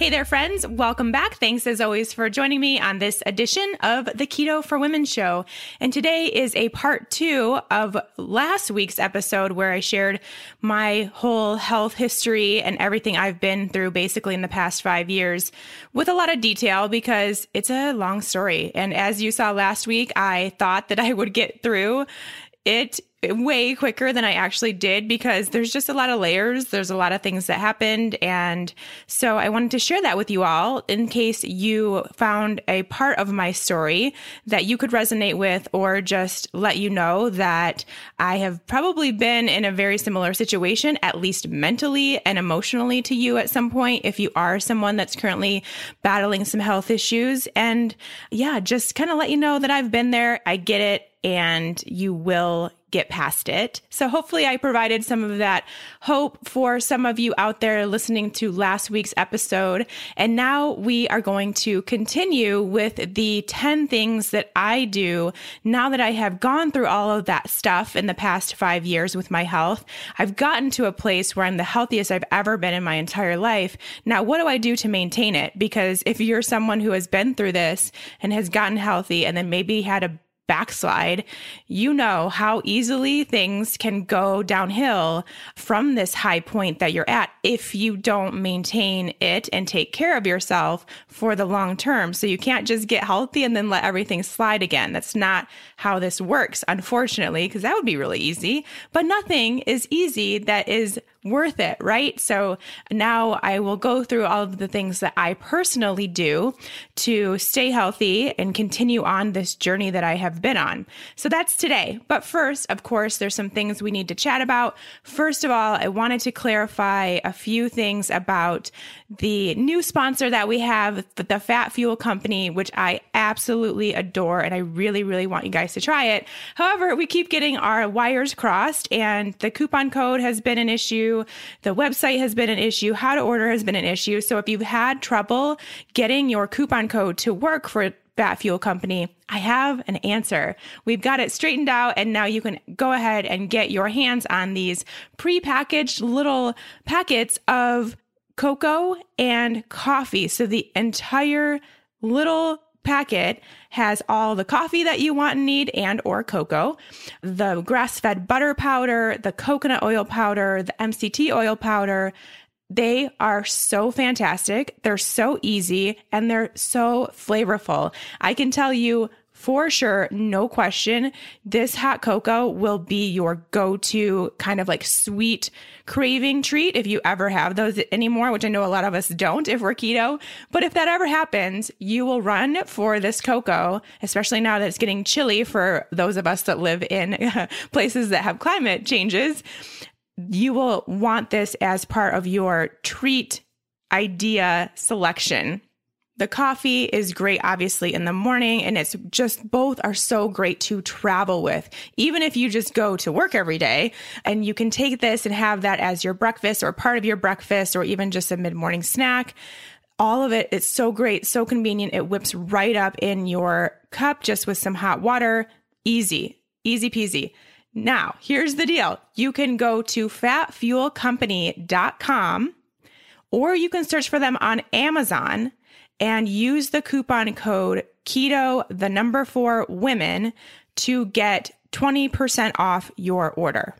Hey there, friends. Welcome back. Thanks as always for joining me on this edition of the Keto for Women show. And today is a part two of last week's episode where I shared my whole health history and everything I've been through basically in the past five years with a lot of detail because it's a long story. And as you saw last week, I thought that I would get through it way quicker than I actually did because there's just a lot of layers. There's a lot of things that happened. And so I wanted to share that with you all in case you found a part of my story that you could resonate with or just let you know that I have probably been in a very similar situation, at least mentally and emotionally to you at some point. If you are someone that's currently battling some health issues and yeah, just kind of let you know that I've been there. I get it and you will get past it. So hopefully I provided some of that hope for some of you out there listening to last week's episode. And now we are going to continue with the 10 things that I do now that I have gone through all of that stuff in the past five years with my health. I've gotten to a place where I'm the healthiest I've ever been in my entire life. Now, what do I do to maintain it? Because if you're someone who has been through this and has gotten healthy and then maybe had a backslide, you know how easily things can go downhill from this high point that you're at if you don't maintain it and take care of yourself for the long term. So you can't just get healthy and then let everything slide again. That's not how this works, unfortunately, because that would be really easy. But nothing is easy that is worth it, right? So now I will go through all of the things that I personally do to stay healthy and continue on this journey that I have been on. So that's today. But first, of course, there's some things we need to chat about. First of all, I wanted to clarify a few things about the new sponsor that we have, the Fat Fuel Company, which I absolutely adore and I really, really want you guys to try it. However, we keep getting our wires crossed and the coupon code has been an issue the website has been an issue. How to order has been an issue. So if you've had trouble getting your coupon code to work for Fat Fuel Company, I have an answer. We've got it straightened out, and now you can go ahead and get your hands on these pre-packaged little packets of cocoa and coffee. So the entire little packet has all the coffee that you want and need and or cocoa, the grass-fed butter powder, the coconut oil powder, the MCT oil powder. They are so fantastic. They're so easy and they're so flavorful. I can tell you for sure, no question, this hot cocoa will be your go to kind of like sweet craving treat if you ever have those anymore, which I know a lot of us don't if we're keto. But if that ever happens, you will run for this cocoa, especially now that it's getting chilly for those of us that live in places that have climate changes. You will want this as part of your treat idea selection the coffee is great, obviously, in the morning, and it's just both are so great to travel with. Even if you just go to work every day and you can take this and have that as your breakfast or part of your breakfast or even just a mid morning snack. All of it, it's so great, so convenient. It whips right up in your cup just with some hot water. Easy, easy peasy. Now, here's the deal you can go to fatfuelcompany.com or you can search for them on Amazon and use the coupon code keto, the number four women to get 20% off your order.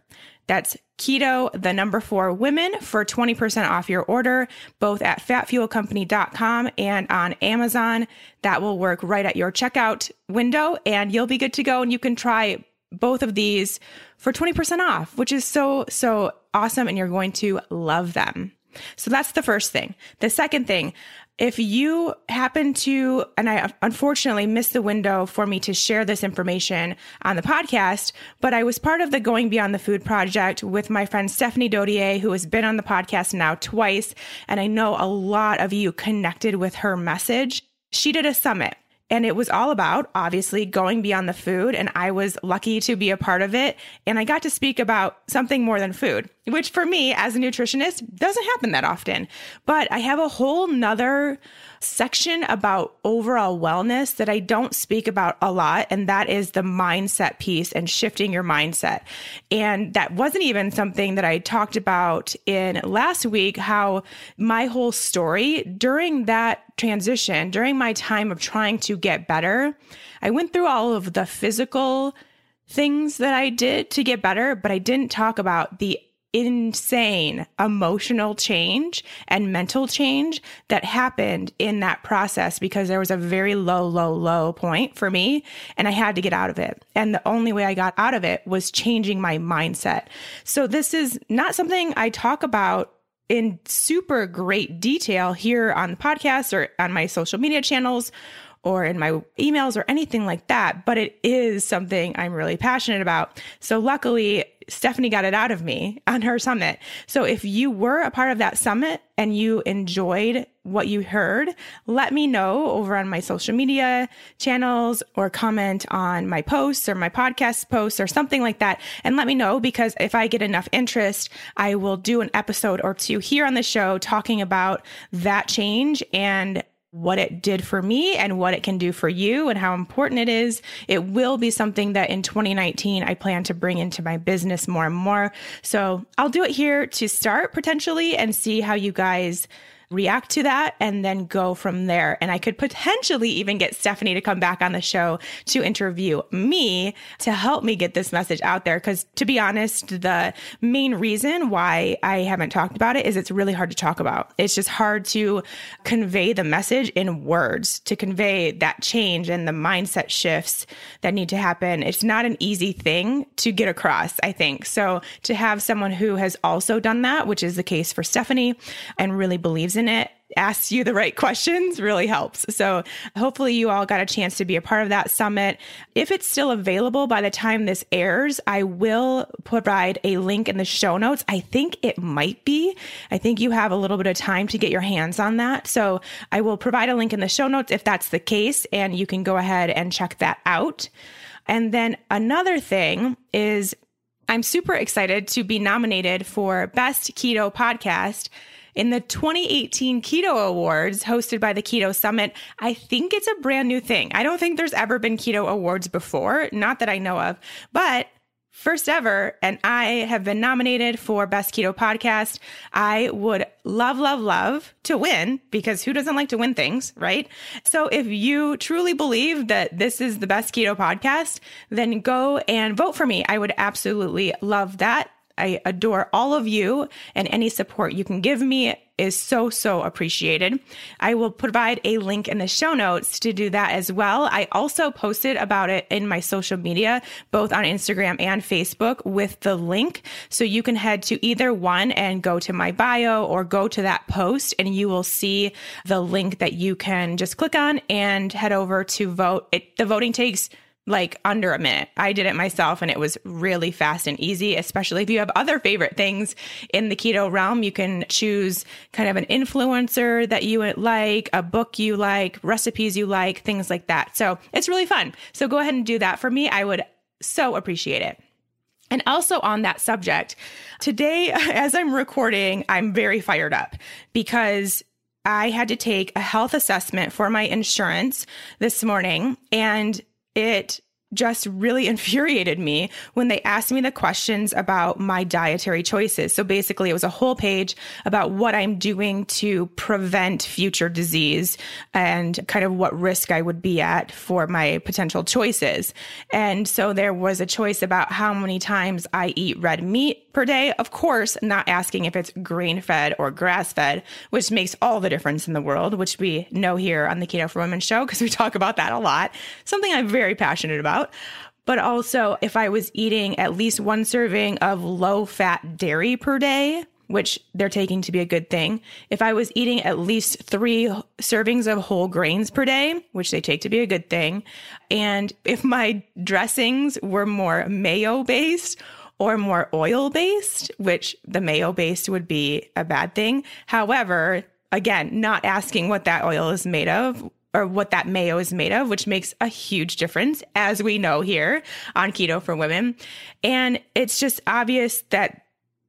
That's keto, the number four women for 20% off your order, both at fatfuelcompany.com and on Amazon. That will work right at your checkout window and you'll be good to go. And you can try both of these for 20% off, which is so, so awesome. And you're going to love them. So that's the first thing. The second thing, if you happen to, and I unfortunately missed the window for me to share this information on the podcast, but I was part of the Going Beyond the Food project with my friend Stephanie Dodier, who has been on the podcast now twice. And I know a lot of you connected with her message. She did a summit and it was all about obviously going beyond the food. And I was lucky to be a part of it. And I got to speak about something more than food, which for me as a nutritionist doesn't happen that often. But I have a whole nother section about overall wellness that I don't speak about a lot. And that is the mindset piece and shifting your mindset. And that wasn't even something that I talked about in last week, how my whole story during that transition, during my time of trying to get better, I went through all of the physical things that I did to get better, but I didn't talk about the insane emotional change and mental change that happened in that process because there was a very low, low, low point for me and I had to get out of it. And the only way I got out of it was changing my mindset. So this is not something I talk about in super great detail here on the podcast or on my social media channels or in my emails or anything like that, but it is something I'm really passionate about. So luckily, Stephanie got it out of me on her summit. So if you were a part of that summit and you enjoyed what you heard, let me know over on my social media channels or comment on my posts or my podcast posts or something like that. And let me know because if I get enough interest, I will do an episode or two here on the show talking about that change and what it did for me and what it can do for you and how important it is. It will be something that in 2019 I plan to bring into my business more and more. So I'll do it here to start potentially and see how you guys react to that and then go from there. And I could potentially even get Stephanie to come back on the show to interview me to help me get this message out there. Cause to be honest, the main reason why I haven't talked about it is it's really hard to talk about. It's just hard to convey the message in words, to convey that change and the mindset shifts that need to happen. It's not an easy thing to get across, I think. So to have someone who has also done that, which is the case for Stephanie and really believes in it asks you the right questions really helps. So hopefully you all got a chance to be a part of that summit. If it's still available by the time this airs, I will provide a link in the show notes. I think it might be. I think you have a little bit of time to get your hands on that. So I will provide a link in the show notes if that's the case and you can go ahead and check that out. And then another thing is I'm super excited to be nominated for Best Keto Podcast in the 2018 Keto Awards hosted by the Keto Summit. I think it's a brand new thing. I don't think there's ever been Keto Awards before, not that I know of, but first ever, and I have been nominated for Best Keto Podcast. I would love, love, love to win because who doesn't like to win things, right? So if you truly believe that this is the best keto podcast, then go and vote for me. I would absolutely love that. I adore all of you, and any support you can give me is so, so appreciated. I will provide a link in the show notes to do that as well. I also posted about it in my social media, both on Instagram and Facebook, with the link. So you can head to either one and go to my bio or go to that post, and you will see the link that you can just click on and head over to vote. It, the voting takes like under a minute. I did it myself and it was really fast and easy, especially if you have other favorite things in the keto realm. You can choose kind of an influencer that you like, a book you like, recipes you like, things like that. So it's really fun. So go ahead and do that for me. I would so appreciate it. And also on that subject, today, as I'm recording, I'm very fired up because I had to take a health assessment for my insurance this morning. And it just really infuriated me when they asked me the questions about my dietary choices. So basically, it was a whole page about what I'm doing to prevent future disease and kind of what risk I would be at for my potential choices. And so there was a choice about how many times I eat red meat per day. Of course, not asking if it's grain fed or grass fed, which makes all the difference in the world, which we know here on the Keto for Women show because we talk about that a lot. Something I'm very passionate about. But also, if I was eating at least one serving of low fat dairy per day, which they're taking to be a good thing, if I was eating at least three servings of whole grains per day, which they take to be a good thing, and if my dressings were more mayo based or more oil based, which the mayo based would be a bad thing. However, again, not asking what that oil is made of or what that mayo is made of, which makes a huge difference, as we know here on Keto for Women. And it's just obvious that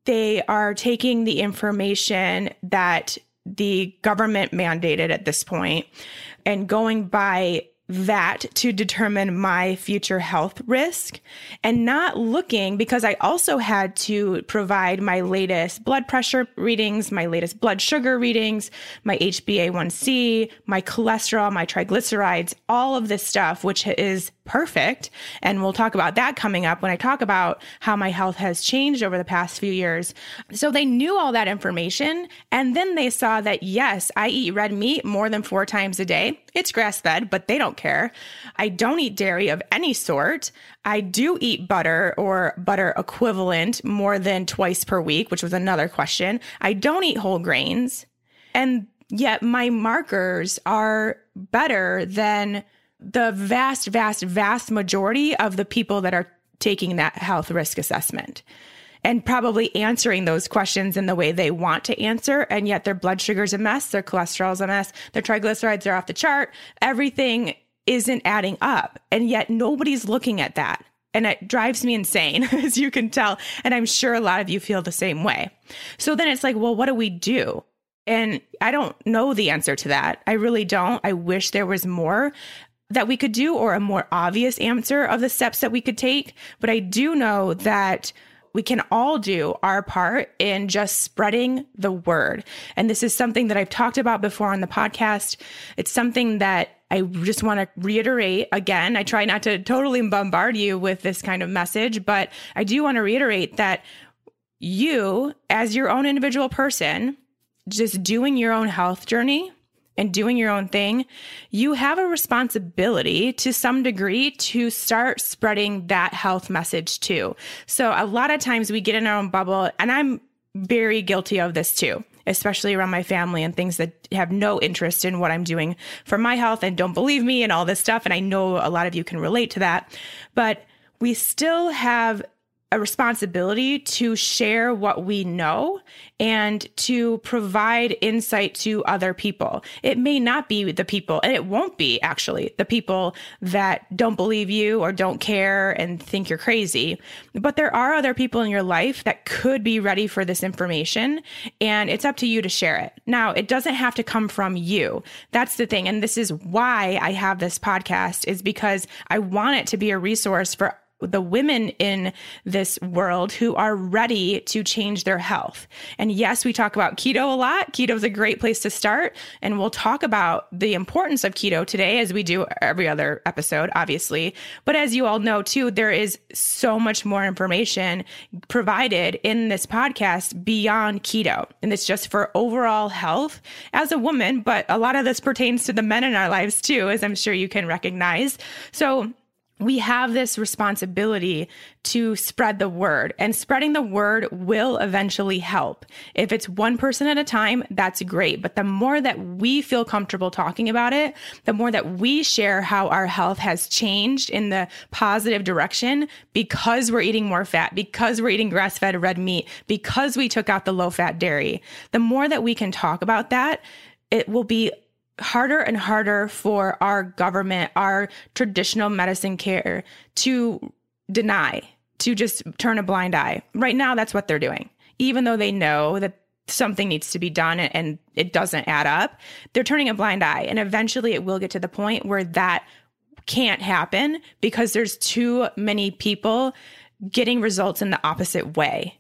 they are taking the information that the government mandated at this point and going by that to determine my future health risk and not looking because I also had to provide my latest blood pressure readings, my latest blood sugar readings, my HbA1c, my cholesterol, my triglycerides, all of this stuff, which is perfect. And we'll talk about that coming up when I talk about how my health has changed over the past few years. So they knew all that information. And then they saw that, yes, I eat red meat more than four times a day. It's grass fed, but they don't care. I don't eat dairy of any sort. I do eat butter or butter equivalent more than twice per week, which was another question. I don't eat whole grains. And yet my markers are better than the vast, vast, vast majority of the people that are taking that health risk assessment and probably answering those questions in the way they want to answer. And yet their blood sugar's a mess, their cholesterol's a mess, their triglycerides are off the chart. Everything isn't adding up. And yet nobody's looking at that. And it drives me insane, as you can tell. And I'm sure a lot of you feel the same way. So then it's like, well, what do we do? And I don't know the answer to that. I really don't. I wish there was more that we could do or a more obvious answer of the steps that we could take. But I do know that we can all do our part in just spreading the word. And this is something that I've talked about before on the podcast. It's something that I just want to reiterate again. I try not to totally bombard you with this kind of message, but I do want to reiterate that you, as your own individual person, just doing your own health journey and doing your own thing, you have a responsibility to some degree to start spreading that health message too. So a lot of times we get in our own bubble, and I'm very guilty of this too, especially around my family and things that have no interest in what I'm doing for my health and don't believe me and all this stuff. And I know a lot of you can relate to that, but we still have a responsibility to share what we know and to provide insight to other people. It may not be the people, and it won't be actually the people that don't believe you or don't care and think you're crazy. But there are other people in your life that could be ready for this information, and it's up to you to share it. Now, it doesn't have to come from you. That's the thing. And this is why I have this podcast, is because I want it to be a resource for the women in this world who are ready to change their health. And yes, we talk about keto a lot. Keto is a great place to start. And we'll talk about the importance of keto today, as we do every other episode, obviously. But as you all know, too, there is so much more information provided in this podcast beyond keto. And it's just for overall health as a woman. But a lot of this pertains to the men in our lives, too, as I'm sure you can recognize. So, we have this responsibility to spread the word and spreading the word will eventually help. If it's one person at a time, that's great. But the more that we feel comfortable talking about it, the more that we share how our health has changed in the positive direction because we're eating more fat, because we're eating grass fed red meat, because we took out the low fat dairy, the more that we can talk about that, it will be harder and harder for our government, our traditional medicine care to deny, to just turn a blind eye. Right now, that's what they're doing. Even though they know that something needs to be done and it doesn't add up, they're turning a blind eye. And eventually it will get to the point where that can't happen because there's too many people getting results in the opposite way.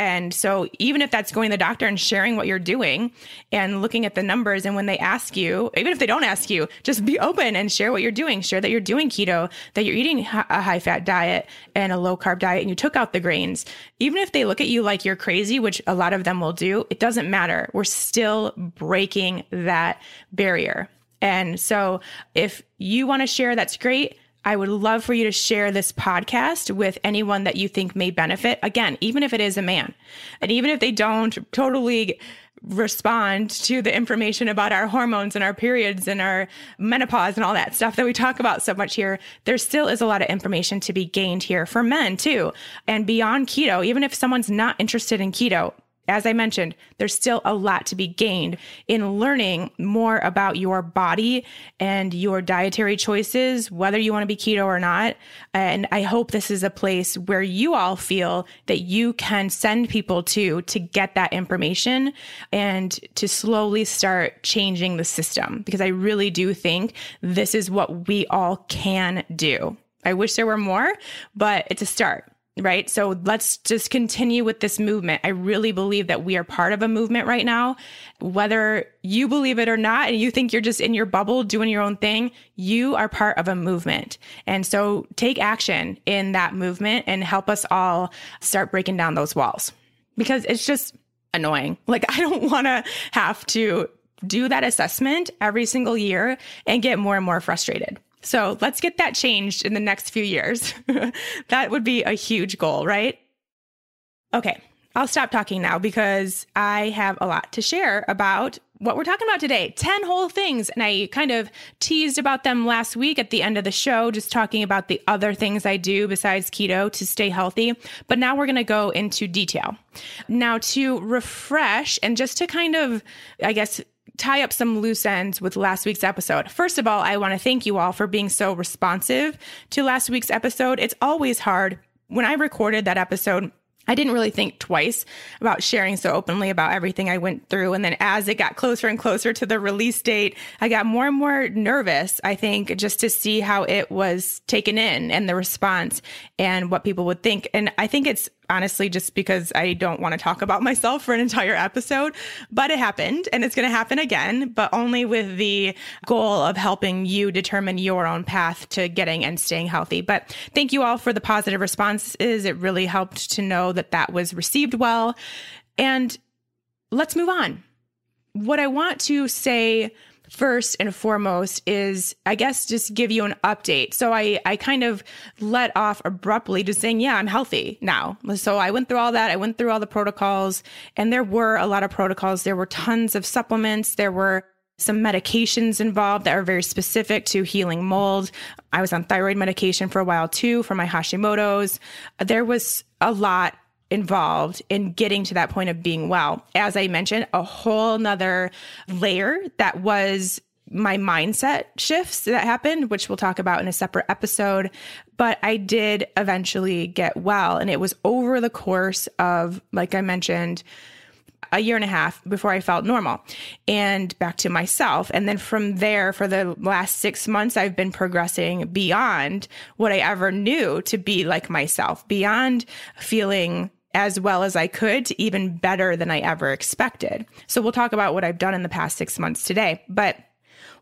And so, even if that's going to the doctor and sharing what you're doing and looking at the numbers, and when they ask you, even if they don't ask you, just be open and share what you're doing. Share that you're doing keto, that you're eating a high fat diet and a low carb diet, and you took out the grains. Even if they look at you like you're crazy, which a lot of them will do, it doesn't matter. We're still breaking that barrier. And so, if you want to share, that's great. I would love for you to share this podcast with anyone that you think may benefit. Again, even if it is a man, and even if they don't totally respond to the information about our hormones and our periods and our menopause and all that stuff that we talk about so much here, there still is a lot of information to be gained here for men too. And beyond keto, even if someone's not interested in keto, as I mentioned, there's still a lot to be gained in learning more about your body and your dietary choices, whether you want to be keto or not. And I hope this is a place where you all feel that you can send people to to get that information and to slowly start changing the system because I really do think this is what we all can do. I wish there were more, but it's a start right? So let's just continue with this movement. I really believe that we are part of a movement right now. Whether you believe it or not, and you think you're just in your bubble doing your own thing, you are part of a movement. And so take action in that movement and help us all start breaking down those walls because it's just annoying. Like, I don't want to have to do that assessment every single year and get more and more frustrated. So let's get that changed in the next few years. that would be a huge goal, right? Okay, I'll stop talking now because I have a lot to share about what we're talking about today 10 whole things. And I kind of teased about them last week at the end of the show, just talking about the other things I do besides keto to stay healthy. But now we're going to go into detail. Now, to refresh and just to kind of, I guess, tie up some loose ends with last week's episode. First of all, I want to thank you all for being so responsive to last week's episode. It's always hard. When I recorded that episode, I didn't really think twice about sharing so openly about everything I went through. And then as it got closer and closer to the release date, I got more and more nervous, I think, just to see how it was taken in and the response and what people would think. And I think it's honestly just because I don't want to talk about myself for an entire episode. But it happened and it's going to happen again, but only with the goal of helping you determine your own path to getting and staying healthy. But thank you all for the positive responses. It really helped to know that that was received well. And let's move on. What I want to say first and foremost is I guess just give you an update. So I I kind of let off abruptly just saying, yeah, I'm healthy now. So I went through all that. I went through all the protocols and there were a lot of protocols. There were tons of supplements. There were some medications involved that are very specific to healing mold. I was on thyroid medication for a while too for my Hashimoto's. There was a lot involved in getting to that point of being well. As I mentioned, a whole nother layer that was my mindset shifts that happened, which we'll talk about in a separate episode. But I did eventually get well. And it was over the course of, like I mentioned, a year and a half before I felt normal and back to myself. And then from there, for the last six months, I've been progressing beyond what I ever knew to be like myself, beyond feeling as well as I could to even better than I ever expected. So we'll talk about what I've done in the past six months today. But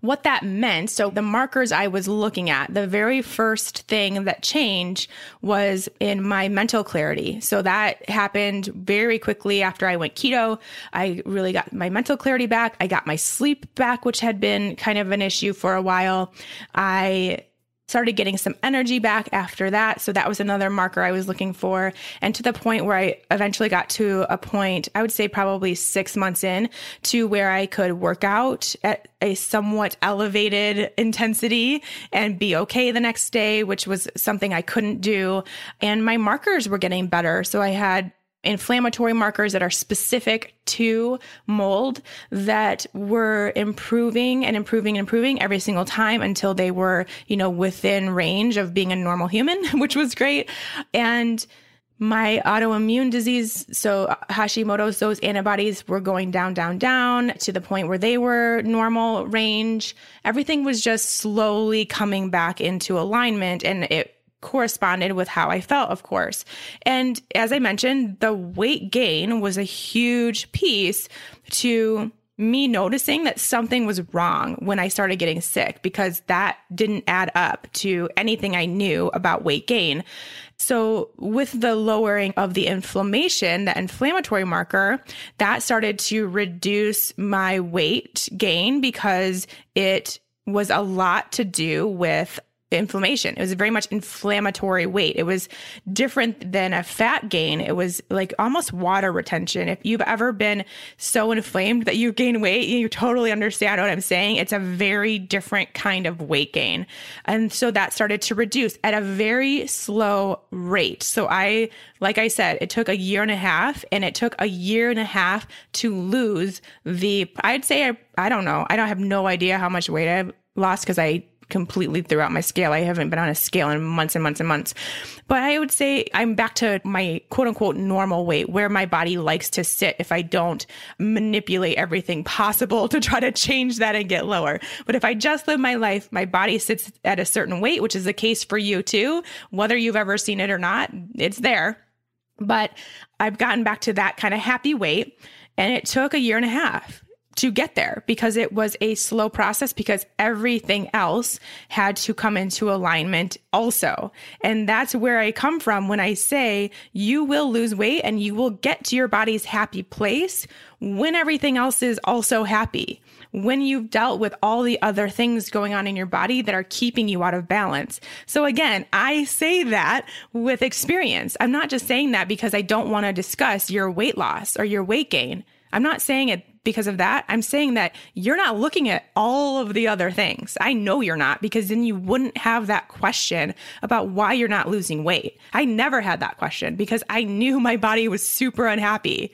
what that meant, so the markers I was looking at, the very first thing that changed was in my mental clarity. So that happened very quickly after I went keto. I really got my mental clarity back. I got my sleep back, which had been kind of an issue for a while. I started getting some energy back after that. So that was another marker I was looking for. And to the point where I eventually got to a point, I would say probably six months in to where I could work out at a somewhat elevated intensity and be okay the next day, which was something I couldn't do. And my markers were getting better. So I had inflammatory markers that are specific to mold that were improving and improving and improving every single time until they were, you know, within range of being a normal human, which was great. And my autoimmune disease, so Hashimoto's, those antibodies were going down, down, down to the point where they were normal range. Everything was just slowly coming back into alignment and it corresponded with how I felt, of course. And as I mentioned, the weight gain was a huge piece to me noticing that something was wrong when I started getting sick because that didn't add up to anything I knew about weight gain. So, with the lowering of the inflammation, the inflammatory marker, that started to reduce my weight gain because it was a lot to do with inflammation. It was very much inflammatory weight. It was different than a fat gain. It was like almost water retention. If you've ever been so inflamed that you gain weight, you totally understand what I'm saying. It's a very different kind of weight gain. And so that started to reduce at a very slow rate. So I, like I said, it took a year and a half and it took a year and a half to lose the, I'd say, I, I don't know. I don't have no idea how much weight I've lost because I completely throughout my scale. I haven't been on a scale in months and months and months. But I would say I'm back to my quote unquote normal weight where my body likes to sit if I don't manipulate everything possible to try to change that and get lower. But if I just live my life, my body sits at a certain weight, which is the case for you too, whether you've ever seen it or not, it's there. But I've gotten back to that kind of happy weight. And it took a year and a half to get there because it was a slow process because everything else had to come into alignment also. And that's where I come from when I say you will lose weight and you will get to your body's happy place when everything else is also happy. When you've dealt with all the other things going on in your body that are keeping you out of balance. So again, I say that with experience. I'm not just saying that because I don't want to discuss your weight loss or your weight gain. I'm not saying it because of that. I'm saying that you're not looking at all of the other things. I know you're not because then you wouldn't have that question about why you're not losing weight. I never had that question because I knew my body was super unhappy.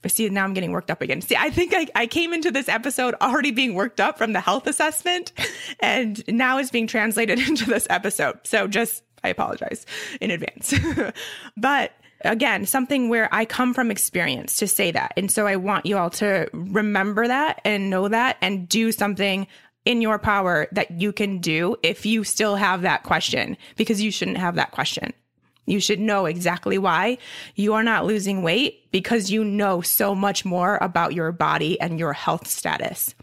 But see, now I'm getting worked up again. See, I think I, I came into this episode already being worked up from the health assessment and now it's being translated into this episode. So just, I apologize in advance. but again, something where I come from experience to say that. And so I want you all to remember that and know that and do something in your power that you can do if you still have that question, because you shouldn't have that question. You should know exactly why you are not losing weight because you know so much more about your body and your health status.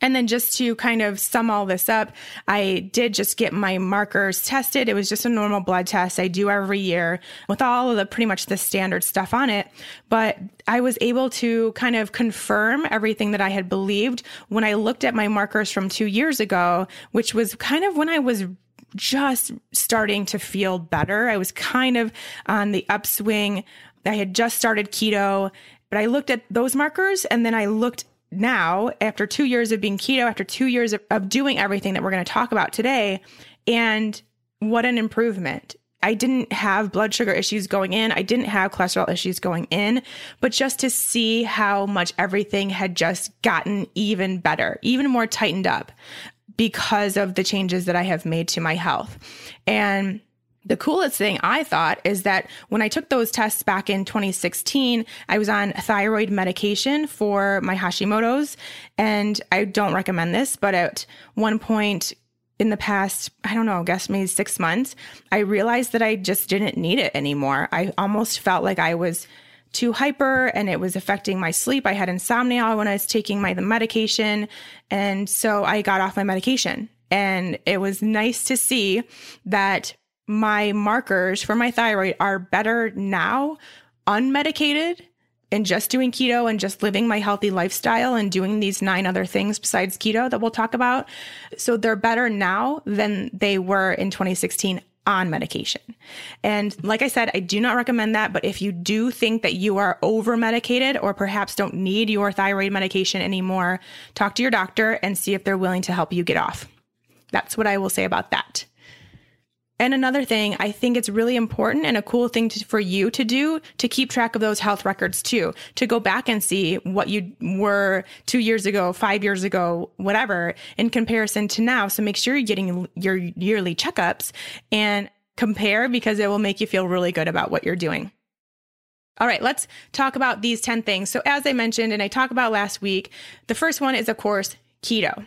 And then just to kind of sum all this up, I did just get my markers tested. It was just a normal blood test I do every year with all of the pretty much the standard stuff on it. But I was able to kind of confirm everything that I had believed when I looked at my markers from two years ago, which was kind of when I was just starting to feel better. I was kind of on the upswing. I had just started keto, but I looked at those markers and then I looked now, after two years of being keto, after two years of, of doing everything that we're going to talk about today, and what an improvement. I didn't have blood sugar issues going in. I didn't have cholesterol issues going in, but just to see how much everything had just gotten even better, even more tightened up because of the changes that I have made to my health. And the coolest thing I thought is that when I took those tests back in 2016, I was on thyroid medication for my Hashimoto's. And I don't recommend this, but at one point in the past, I don't know, I guess maybe six months, I realized that I just didn't need it anymore. I almost felt like I was too hyper and it was affecting my sleep. I had insomnia when I was taking my medication. And so I got off my medication. And it was nice to see that my markers for my thyroid are better now, unmedicated, and just doing keto and just living my healthy lifestyle and doing these nine other things besides keto that we'll talk about. So they're better now than they were in 2016 on medication. And like I said, I do not recommend that. But if you do think that you are over medicated or perhaps don't need your thyroid medication anymore, talk to your doctor and see if they're willing to help you get off. That's what I will say about that. And another thing, I think it's really important and a cool thing to, for you to do to keep track of those health records too, to go back and see what you were two years ago, five years ago, whatever, in comparison to now. So make sure you're getting your yearly checkups and compare because it will make you feel really good about what you're doing. All right, let's talk about these 10 things. So, as I mentioned, and I talked about last week, the first one is, of course, keto.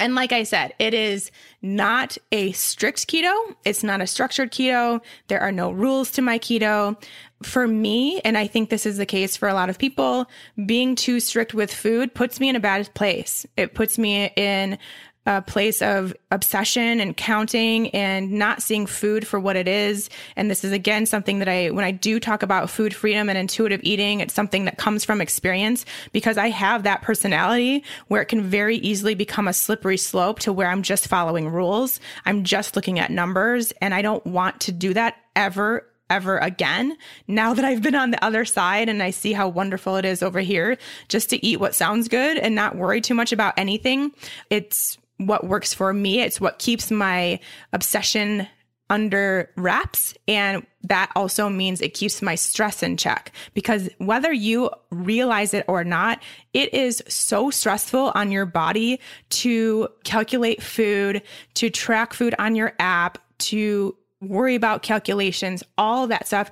And like I said, it is not a strict keto. It's not a structured keto. There are no rules to my keto. For me, and I think this is the case for a lot of people, being too strict with food puts me in a bad place. It puts me in a place of obsession and counting and not seeing food for what it is. And this is again something that I, when I do talk about food freedom and intuitive eating, it's something that comes from experience because I have that personality where it can very easily become a slippery slope to where I'm just following rules. I'm just looking at numbers and I don't want to do that ever ever again. Now that I've been on the other side and I see how wonderful it is over here just to eat what sounds good and not worry too much about anything. It's what works for me. It's what keeps my obsession under wraps. And that also means it keeps my stress in check because whether you realize it or not, it is so stressful on your body to calculate food, to track food on your app, to worry about calculations, all that stuff.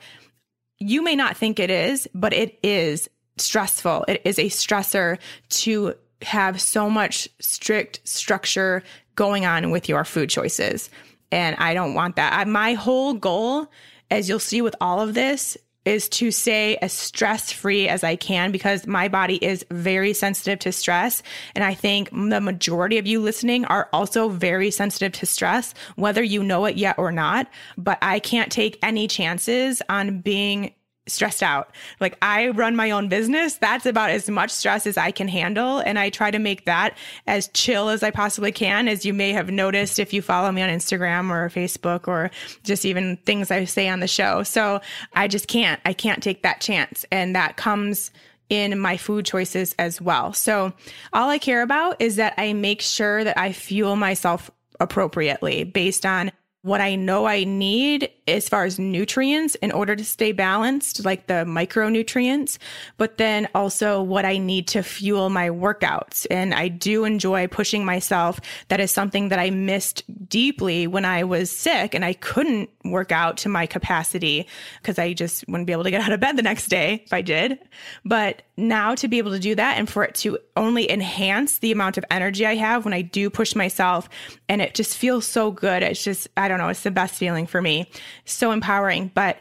You may not think it is, but it is stressful. It is a stressor to have so much strict structure going on with your food choices. And I don't want that. I, my whole goal, as you'll see with all of this, is to stay as stress free as I can because my body is very sensitive to stress. And I think the majority of you listening are also very sensitive to stress, whether you know it yet or not. But I can't take any chances on being stressed out. Like I run my own business. That's about as much stress as I can handle. And I try to make that as chill as I possibly can. As you may have noticed if you follow me on Instagram or Facebook or just even things I say on the show. So I just can't, I can't take that chance. And that comes in my food choices as well. So all I care about is that I make sure that I fuel myself appropriately based on what I know I need as far as nutrients in order to stay balanced, like the micronutrients, but then also what I need to fuel my workouts. And I do enjoy pushing myself. That is something that I missed deeply when I was sick and I couldn't work out to my capacity because I just wouldn't be able to get out of bed the next day if I did. But now to be able to do that and for it to only enhance the amount of energy I have when I do push myself and it just feels so good. It's just, I don't know, it's the best feeling for me so empowering. But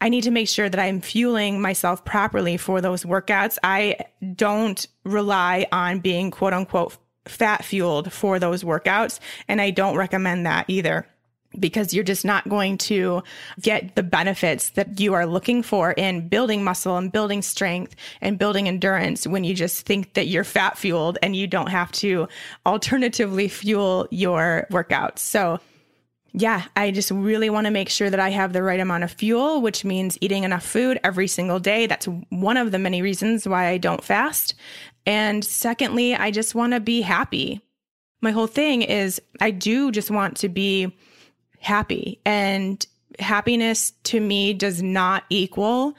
I need to make sure that I'm fueling myself properly for those workouts. I don't rely on being quote unquote fat fueled for those workouts. And I don't recommend that either because you're just not going to get the benefits that you are looking for in building muscle and building strength and building endurance when you just think that you're fat fueled and you don't have to alternatively fuel your workouts. So yeah, I just really want to make sure that I have the right amount of fuel, which means eating enough food every single day. That's one of the many reasons why I don't fast. And secondly, I just want to be happy. My whole thing is I do just want to be happy. And happiness to me does not equal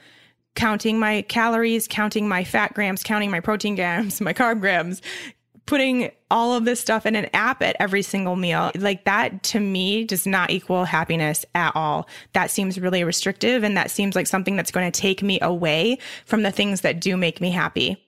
counting my calories, counting my fat grams, counting my protein grams, my carb grams, putting all of this stuff in an app at every single meal. Like that to me does not equal happiness at all. That seems really restrictive and that seems like something that's going to take me away from the things that do make me happy.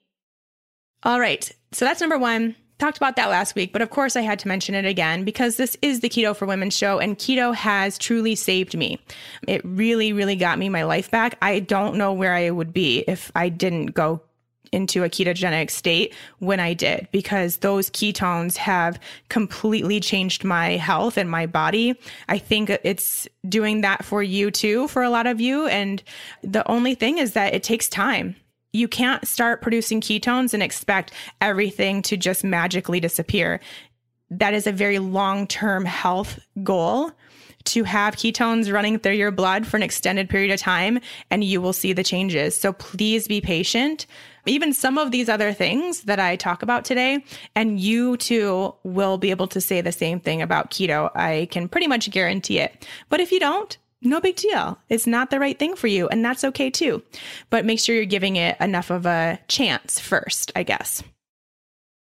All right. So that's number one. Talked about that last week, but of course I had to mention it again because this is the Keto for Women show and keto has truly saved me. It really, really got me my life back. I don't know where I would be if I didn't go into a ketogenic state when I did because those ketones have completely changed my health and my body. I think it's doing that for you too, for a lot of you. And the only thing is that it takes time. You can't start producing ketones and expect everything to just magically disappear. That is a very long term health goal to have ketones running through your blood for an extended period of time and you will see the changes. So please be patient. Even some of these other things that I talk about today, and you too will be able to say the same thing about keto. I can pretty much guarantee it. But if you don't, no big deal. It's not the right thing for you, and that's okay too. But make sure you're giving it enough of a chance first, I guess.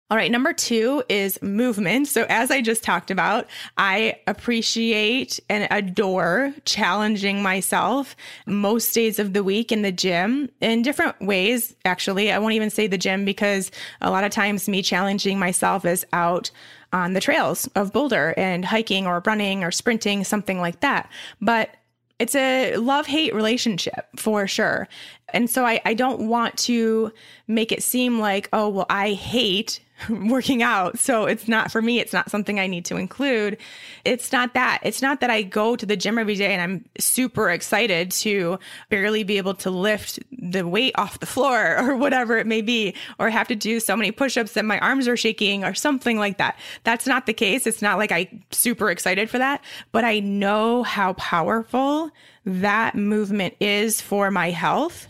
All right, number two is movement. So, as I just talked about, I appreciate and adore challenging myself most days of the week in the gym in different ways. Actually, I won't even say the gym because a lot of times me challenging myself is out on the trails of Boulder and hiking or running or sprinting, something like that. But it's a love hate relationship for sure. And so I, I don't want to make it seem like, oh, well, I hate working out. So it's not for me, it's not something I need to include. It's not that. It's not that I go to the gym every day and I'm super excited to barely be able to lift the weight off the floor or whatever it may be, or have to do so many push ups that my arms are shaking or something like that. That's not the case. It's not like I'm super excited for that, but I know how powerful that movement is for my health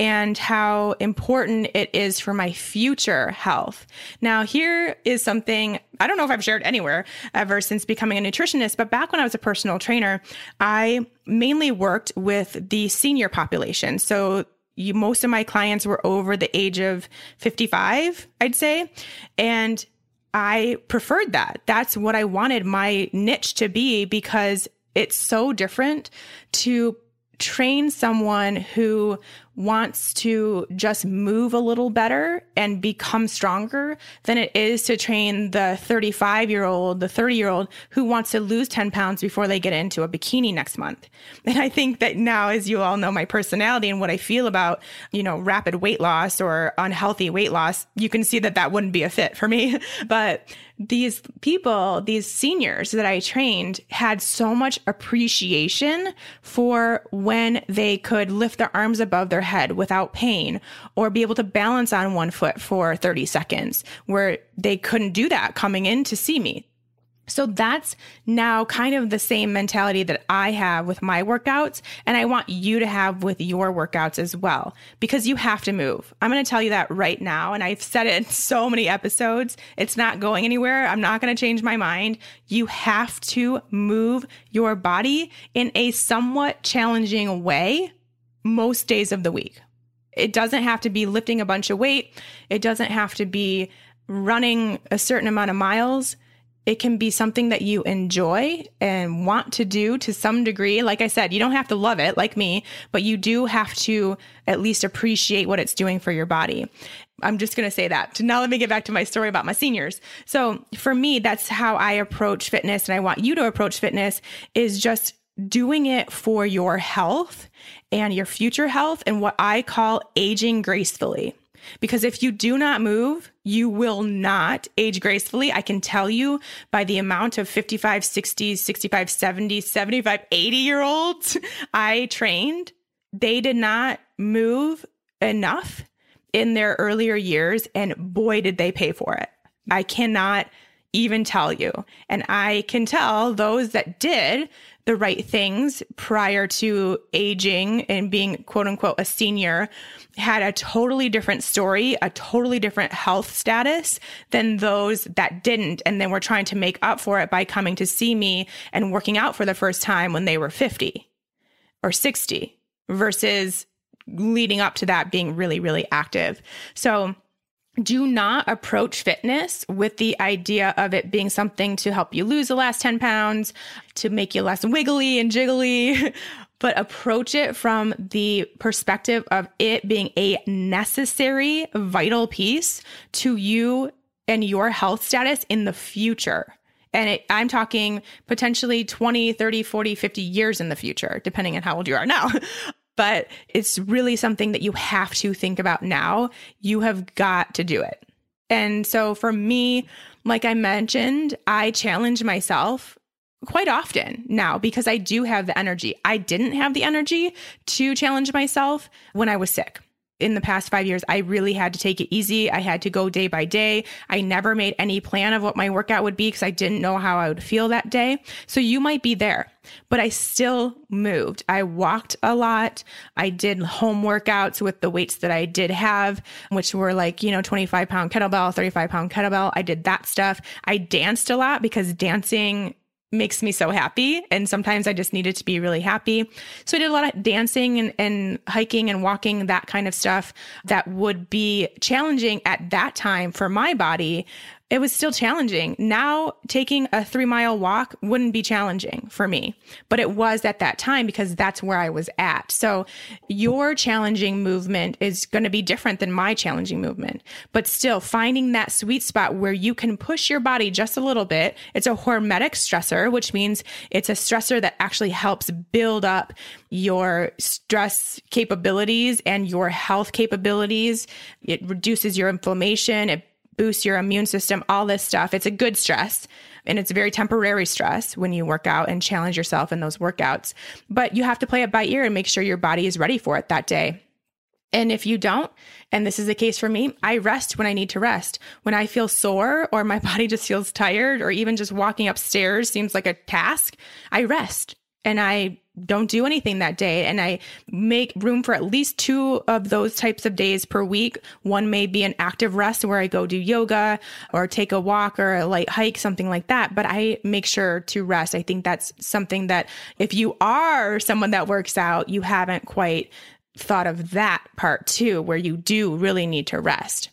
and how important it is for my future health. Now, here is something I don't know if I've shared anywhere ever since becoming a nutritionist, but back when I was a personal trainer, I mainly worked with the senior population. So you, most of my clients were over the age of 55, I'd say. And I preferred that. That's what I wanted my niche to be because it's so different to train someone who wants to just move a little better and become stronger than it is to train the 35 year old, the 30 year old who wants to lose 10 pounds before they get into a bikini next month. And I think that now, as you all know, my personality and what I feel about, you know, rapid weight loss or unhealthy weight loss, you can see that that wouldn't be a fit for me. but these people, these seniors that I trained had so much appreciation for when they could lift their arms above their head without pain or be able to balance on one foot for 30 seconds where they couldn't do that coming in to see me. So that's now kind of the same mentality that I have with my workouts. And I want you to have with your workouts as well, because you have to move. I'm going to tell you that right now. And I've said it in so many episodes. It's not going anywhere. I'm not going to change my mind. You have to move your body in a somewhat challenging way most days of the week. It doesn't have to be lifting a bunch of weight. It doesn't have to be running a certain amount of miles it can be something that you enjoy and want to do to some degree. Like I said, you don't have to love it like me, but you do have to at least appreciate what it's doing for your body. I'm just going to say that. Now let me get back to my story about my seniors. So for me, that's how I approach fitness and I want you to approach fitness is just doing it for your health and your future health and what I call aging gracefully. Because if you do not move, you will not age gracefully. I can tell you by the amount of 55, 60, 65, 70, 75, 80 year olds I trained, they did not move enough in their earlier years. And boy, did they pay for it. I cannot even tell you. And I can tell those that did the right things prior to aging and being quote unquote a senior had a totally different story, a totally different health status than those that didn't. And then were trying to make up for it by coming to see me and working out for the first time when they were 50 or 60 versus leading up to that being really, really active. So do not approach fitness with the idea of it being something to help you lose the last 10 pounds, to make you less wiggly and jiggly, but approach it from the perspective of it being a necessary, vital piece to you and your health status in the future. And it, I'm talking potentially 20, 30, 40, 50 years in the future, depending on how old you are now. but it's really something that you have to think about now. You have got to do it. And so for me, like I mentioned, I challenge myself quite often now because I do have the energy. I didn't have the energy to challenge myself when I was sick in the past five years, I really had to take it easy. I had to go day by day. I never made any plan of what my workout would be because I didn't know how I would feel that day. So you might be there, but I still moved. I walked a lot. I did home workouts with the weights that I did have, which were like, you know, 25 pound kettlebell, 35 pound kettlebell. I did that stuff. I danced a lot because dancing makes me so happy. And sometimes I just needed to be really happy. So I did a lot of dancing and, and hiking and walking, that kind of stuff that would be challenging at that time for my body it was still challenging. Now, taking a three mile walk wouldn't be challenging for me, but it was at that time because that's where I was at. So, your challenging movement is going to be different than my challenging movement, but still finding that sweet spot where you can push your body just a little bit. It's a hormetic stressor, which means it's a stressor that actually helps build up your stress capabilities and your health capabilities. It reduces your inflammation. It boost your immune system, all this stuff. It's a good stress and it's very temporary stress when you work out and challenge yourself in those workouts. But you have to play it by ear and make sure your body is ready for it that day. And if you don't, and this is the case for me, I rest when I need to rest. When I feel sore or my body just feels tired or even just walking upstairs seems like a task, I rest and I don't do anything that day. And I make room for at least two of those types of days per week. One may be an active rest where I go do yoga or take a walk or a light hike, something like that. But I make sure to rest. I think that's something that if you are someone that works out, you haven't quite thought of that part too, where you do really need to rest.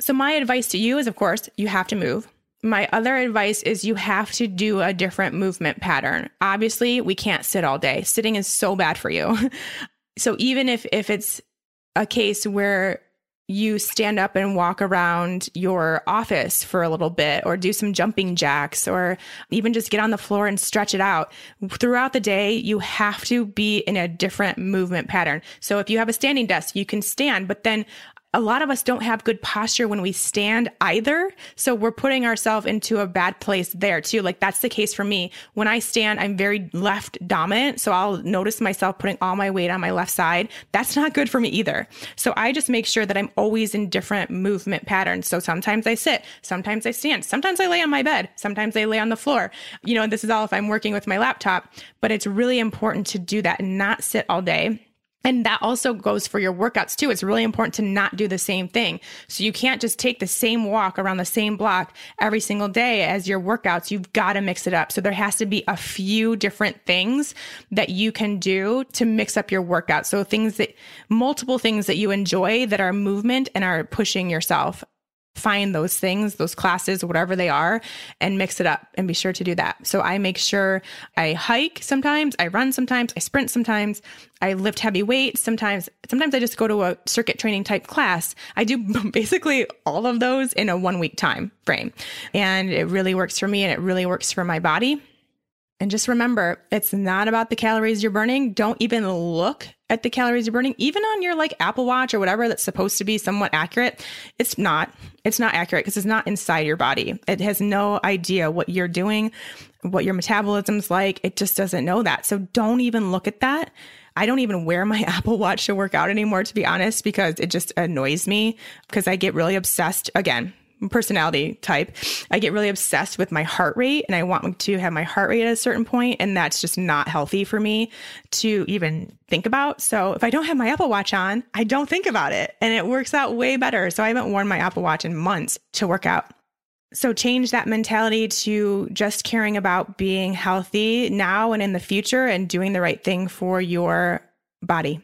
So, my advice to you is, of course, you have to move. My other advice is you have to do a different movement pattern. Obviously, we can't sit all day. Sitting is so bad for you. so, even if, if it's a case where you stand up and walk around your office for a little bit or do some jumping jacks or even just get on the floor and stretch it out. Throughout the day, you have to be in a different movement pattern. So if you have a standing desk, you can stand, but then a lot of us don't have good posture when we stand either. So we're putting ourselves into a bad place there too. Like that's the case for me. When I stand, I'm very left dominant. So I'll notice myself putting all my weight on my left side. That's not good for me either. So I just make sure that I'm always in different movement patterns. So sometimes I sit, sometimes I stand, sometimes I lay on my bed, sometimes I lay on the floor. You know, this is all if I'm working with my laptop, but it's really important to do that and not sit all day and that also goes for your workouts too. It's really important to not do the same thing. So you can't just take the same walk around the same block every single day as your workouts. You've got to mix it up. So there has to be a few different things that you can do to mix up your workout. So things that multiple things that you enjoy that are movement and are pushing yourself find those things, those classes, whatever they are, and mix it up and be sure to do that. So I make sure I hike sometimes, I run sometimes, I sprint sometimes, I lift heavy weights sometimes. Sometimes I just go to a circuit training type class. I do basically all of those in a one week time frame. And it really works for me and it really works for my body. And just remember, it's not about the calories you're burning. Don't even look at the calories you're burning, even on your like Apple Watch or whatever that's supposed to be somewhat accurate. It's not. It's not accurate because it's not inside your body. It has no idea what you're doing, what your metabolism's like. It just doesn't know that. So don't even look at that. I don't even wear my Apple Watch to work out anymore, to be honest, because it just annoys me because I get really obsessed. Again, personality type, I get really obsessed with my heart rate and I want to have my heart rate at a certain point, and that's just not healthy for me to even think about. So if I don't have my Apple Watch on, I don't think about it and it works out way better. So I haven't worn my Apple Watch in months to work out. So change that mentality to just caring about being healthy now and in the future and doing the right thing for your body,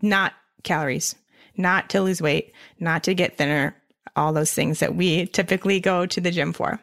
not calories, not to lose weight, not to get thinner, all those things that we typically go to the gym for.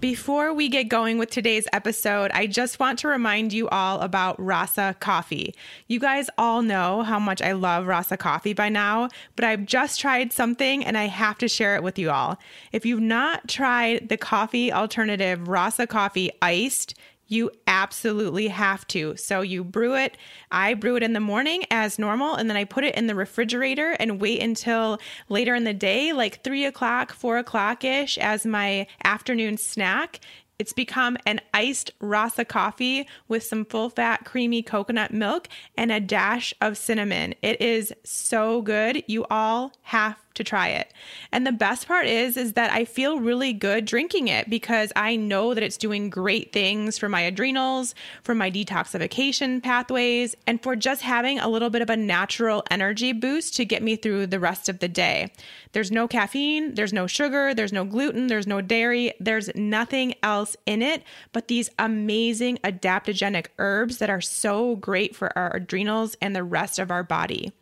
Before we get going with today's episode, I just want to remind you all about Rasa Coffee. You guys all know how much I love Rasa Coffee by now, but I've just tried something and I have to share it with you all. If you've not tried the coffee alternative Rasa Coffee Iced, you absolutely have to. So you brew it. I brew it in the morning as normal, and then I put it in the refrigerator and wait until later in the day, like three o'clock, four o'clock ish, as my afternoon snack. It's become an iced Rasa coffee with some full fat, creamy coconut milk and a dash of cinnamon. It is so good. You all have to try it. And the best part is is that I feel really good drinking it because I know that it's doing great things for my adrenals, for my detoxification pathways, and for just having a little bit of a natural energy boost to get me through the rest of the day. There's no caffeine, there's no sugar, there's no gluten, there's no dairy, there's nothing else in it but these amazing adaptogenic herbs that are so great for our adrenals and the rest of our body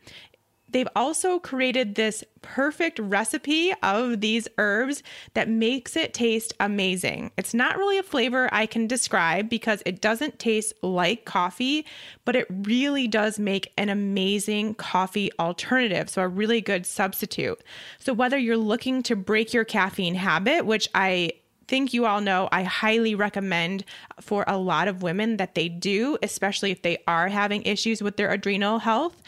they've also created this perfect recipe of these herbs that makes it taste amazing. It's not really a flavor I can describe because it doesn't taste like coffee, but it really does make an amazing coffee alternative. So, a really good substitute. So, whether you're looking to break your caffeine habit, which I think you all know I highly recommend for a lot of women that they do, especially if they are having issues with their adrenal health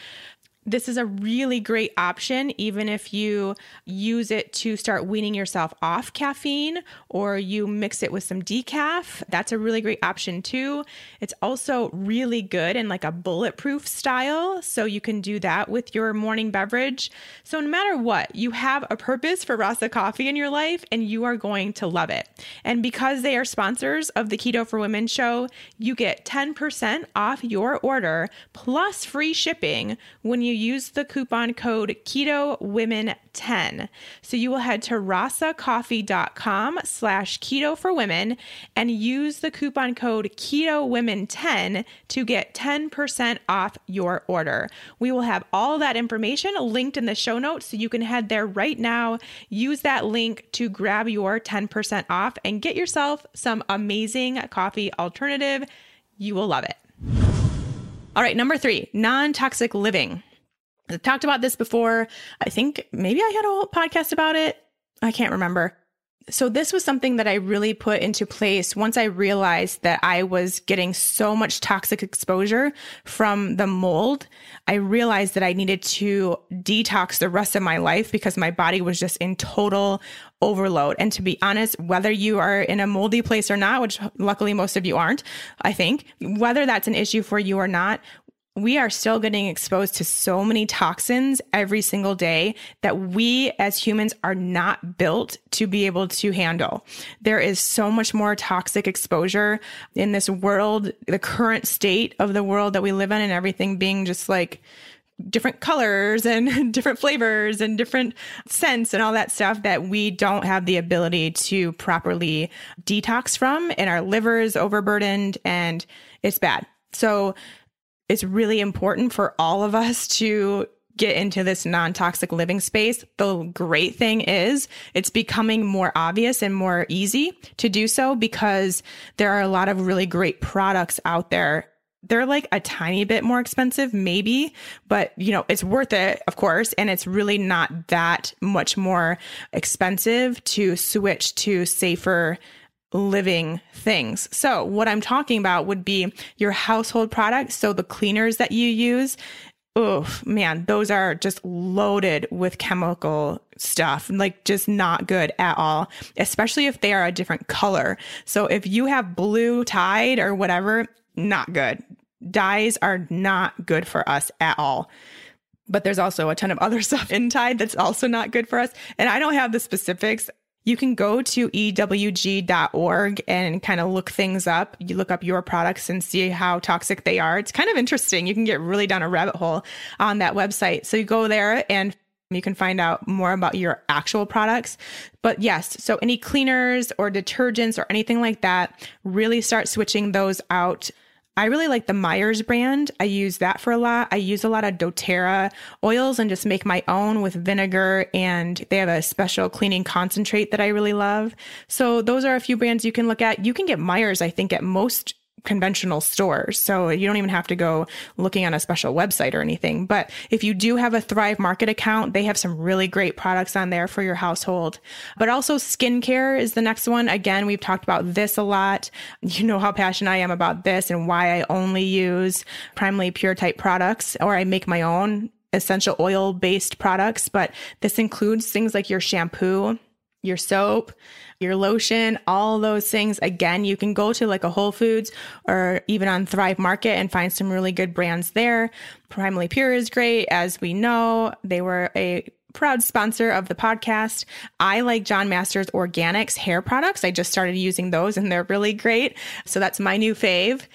This is a really great option, even if you use it to start weaning yourself off caffeine or you mix it with some decaf. That's a really great option too. It's also really good in like a bulletproof style. So you can do that with your morning beverage. So no matter what, you have a purpose for Rasa coffee in your life and you are going to love it. And because they are sponsors of the Keto for Women show, you get 10% off your order plus free shipping when you you use the coupon code keto women 10 so you will head to rasacoffee.com slash keto for women and use the coupon code keto women 10 to get 10% off your order. We will have all that information linked in the show notes so you can head there right now. Use that link to grab your 10% off and get yourself some amazing coffee alternative. You will love it. All right, number three, non toxic living. I've talked about this before. I think maybe I had a whole podcast about it. I can't remember. So, this was something that I really put into place once I realized that I was getting so much toxic exposure from the mold. I realized that I needed to detox the rest of my life because my body was just in total overload. And to be honest, whether you are in a moldy place or not, which luckily most of you aren't, I think, whether that's an issue for you or not, we are still getting exposed to so many toxins every single day that we as humans are not built to be able to handle. There is so much more toxic exposure in this world, the current state of the world that we live in, and everything being just like different colors and different flavors and different scents and all that stuff that we don't have the ability to properly detox from, and our liver is overburdened and it's bad. So, it's really important for all of us to get into this non toxic living space. The great thing is it's becoming more obvious and more easy to do so because there are a lot of really great products out there. They're like a tiny bit more expensive, maybe, but you know, it's worth it, of course. And it's really not that much more expensive to switch to safer living things. So, what I'm talking about would be your household products. So, the cleaners that you use. Oh man, those are just loaded with chemical stuff, like just not good at all, especially if they are a different color. So, if you have blue Tide or whatever, not good. Dyes are not good for us at all but there's also a ton of other stuff in Tide that's also not good for us. And I don't have the specifics you can go to ewg.org and kind of look things up. You look up your products and see how toxic they are. It's kind of interesting. You can get really down a rabbit hole on that website. So you go there and you can find out more about your actual products. But yes, so any cleaners or detergents or anything like that, really start switching those out I really like the Myers brand. I use that for a lot. I use a lot of doTERRA oils and just make my own with vinegar and they have a special cleaning concentrate that I really love. So those are a few brands you can look at. You can get Myers, I think, at most conventional stores. So you don't even have to go looking on a special website or anything. But if you do have a Thrive Market account, they have some really great products on there for your household. But also skincare is the next one. Again, we've talked about this a lot. You know how passionate I am about this and why I only use Primally Pure type products or I make my own essential oil based products. But this includes things like your shampoo, your soap, your lotion, all those things. Again, you can go to like a Whole Foods or even on Thrive Market and find some really good brands there. Primally Pure is great. As we know, they were a proud sponsor of the podcast. I like John Masters Organics hair products. I just started using those and they're really great. So that's my new fave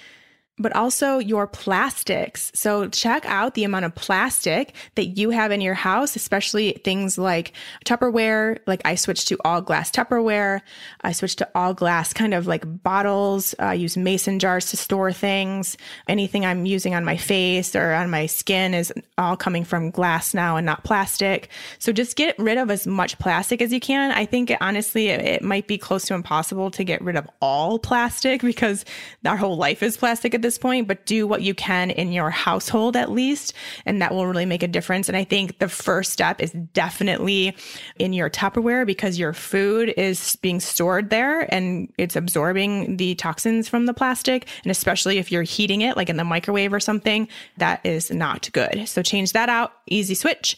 but also your plastics. So check out the amount of plastic that you have in your house, especially things like Tupperware. Like I switched to all glass Tupperware. I switched to all glass kind of like bottles. I use mason jars to store things. Anything I'm using on my face or on my skin is all coming from glass now and not plastic. So just get rid of as much plastic as you can. I think honestly, it, it might be close to impossible to get rid of all plastic because our whole life is plastic at this point, but do what you can in your household at least. And that will really make a difference. And I think the first step is definitely in your Tupperware because your food is being stored there and it's absorbing the toxins from the plastic. And especially if you're heating it, like in the microwave or something, that is not good. So change that out. Easy switch.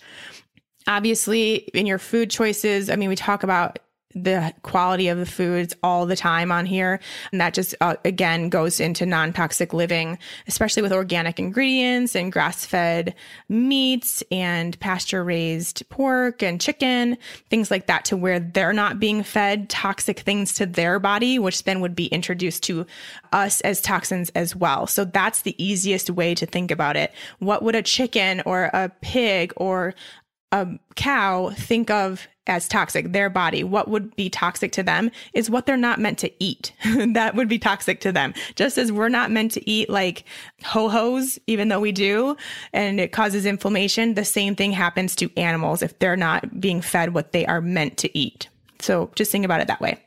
Obviously, in your food choices, I mean, we talk about the quality of the foods all the time on here. And that just, uh, again, goes into non toxic living, especially with organic ingredients and grass fed meats and pasture raised pork and chicken, things like that, to where they're not being fed toxic things to their body, which then would be introduced to us as toxins as well. So that's the easiest way to think about it. What would a chicken or a pig or a cow think of as toxic, their body, what would be toxic to them is what they're not meant to eat. that would be toxic to them. Just as we're not meant to eat like ho hos, even though we do, and it causes inflammation, the same thing happens to animals if they're not being fed what they are meant to eat. So just think about it that way.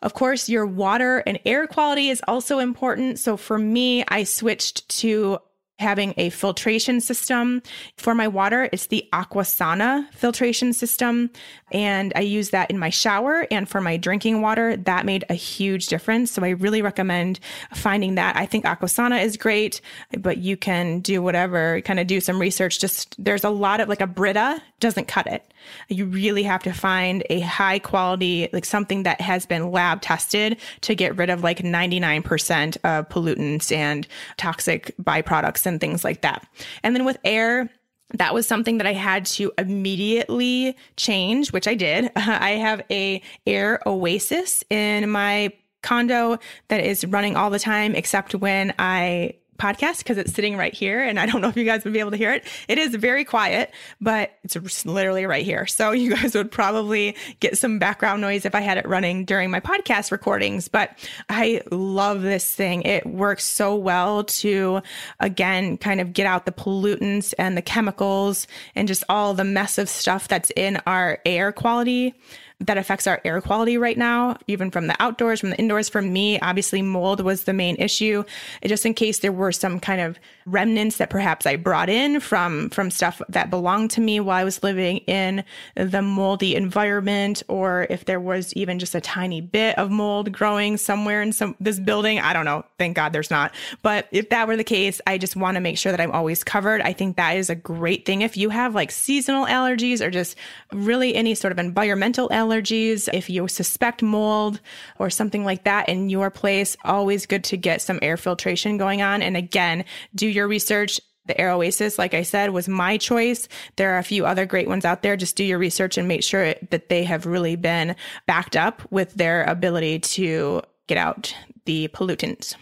Of course, your water and air quality is also important. So for me, I switched to having a filtration system for my water. It's the Aquasana filtration system. And I use that in my shower and for my drinking water. That made a huge difference. So I really recommend finding that. I think Aquasana is great, but you can do whatever, kind of do some research. Just there's a lot of like a Brita doesn't cut it. You really have to find a high quality, like something that has been lab tested to get rid of like 99% of pollutants and toxic byproducts and things like that. And then with air, that was something that I had to immediately change, which I did. I have a air oasis in my condo that is running all the time except when I podcast because it's sitting right here. And I don't know if you guys would be able to hear it. It is very quiet, but it's literally right here. So you guys would probably get some background noise if I had it running during my podcast recordings. But I love this thing. It works so well to, again, kind of get out the pollutants and the chemicals and just all the mess of stuff that's in our air quality that affects our air quality right now, even from the outdoors, from the indoors. For me, obviously, mold was the main issue. Just in case there were some kind of remnants that perhaps I brought in from from stuff that belonged to me while I was living in the moldy environment, or if there was even just a tiny bit of mold growing somewhere in some this building. I don't know. Thank God there's not. But if that were the case, I just want to make sure that I'm always covered. I think that is a great thing. If you have like seasonal allergies or just really any sort of environmental allergies, allergies, if you suspect mold or something like that in your place, always good to get some air filtration going on. And again, do your research. The Air Oasis, like I said, was my choice. There are a few other great ones out there. Just do your research and make sure that they have really been backed up with their ability to get out the pollutants.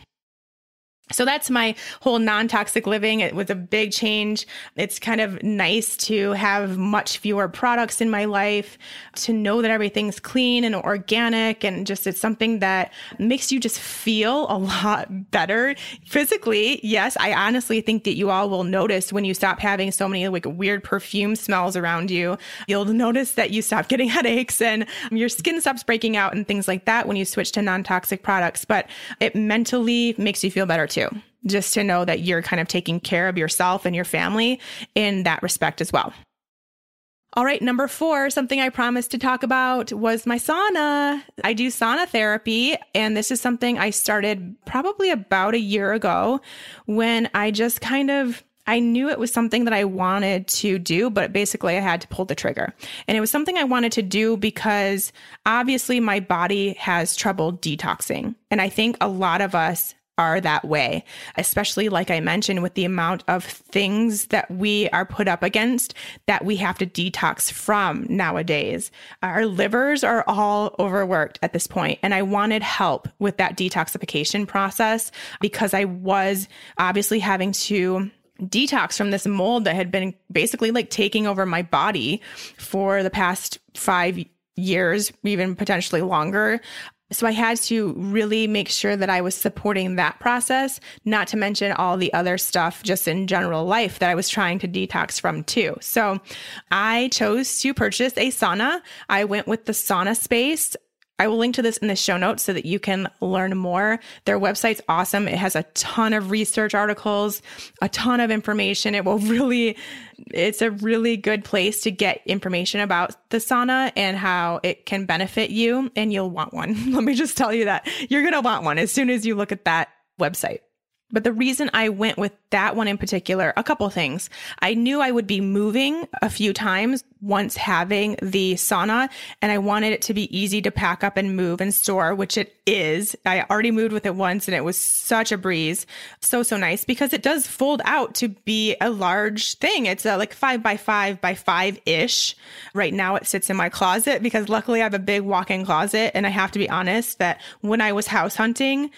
So that's my whole non toxic living. It was a big change. It's kind of nice to have much fewer products in my life, to know that everything's clean and organic, and just it's something that makes you just feel a lot better physically. Yes, I honestly think that you all will notice when you stop having so many like weird perfume smells around you. You'll notice that you stop getting headaches and your skin stops breaking out and things like that when you switch to non toxic products. But it mentally makes you feel better too, just to know that you're kind of taking care of yourself and your family in that respect as well. All right, number four, something I promised to talk about was my sauna. I do sauna therapy, and this is something I started probably about a year ago when I just kind of I knew it was something that I wanted to do, but basically I had to pull the trigger. And it was something I wanted to do because obviously my body has trouble detoxing. And I think a lot of us are that way, especially like I mentioned with the amount of things that we are put up against that we have to detox from nowadays. Our livers are all overworked at this point, and I wanted help with that detoxification process because I was obviously having to detox from this mold that had been basically like taking over my body for the past five years, even potentially longer. So I had to really make sure that I was supporting that process, not to mention all the other stuff just in general life that I was trying to detox from too. So I chose to purchase a sauna. I went with the Sauna Space I will link to this in the show notes so that you can learn more. Their website's awesome. It has a ton of research articles, a ton of information. It will really, it's a really good place to get information about the sauna and how it can benefit you. And you'll want one. Let me just tell you that you're going to want one as soon as you look at that website. But the reason I went with that one in particular, a couple things. I knew I would be moving a few times once having the sauna, and I wanted it to be easy to pack up and move and store, which it is. I already moved with it once and it was such a breeze. So, so nice because it does fold out to be a large thing. It's a, like five by five by five ish. Right now it sits in my closet because luckily I have a big walk in closet. And I have to be honest that when I was house hunting,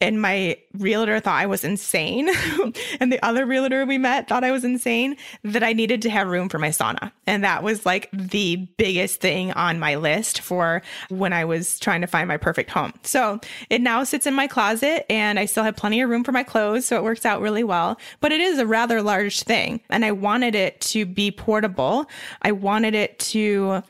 and my realtor thought I was insane. and the other realtor we met thought I was insane that I needed to have room for my sauna. And that was like the biggest thing on my list for when I was trying to find my perfect home. So it now sits in my closet and I still have plenty of room for my clothes. So it works out really well, but it is a rather large thing. And I wanted it to be portable. I wanted it to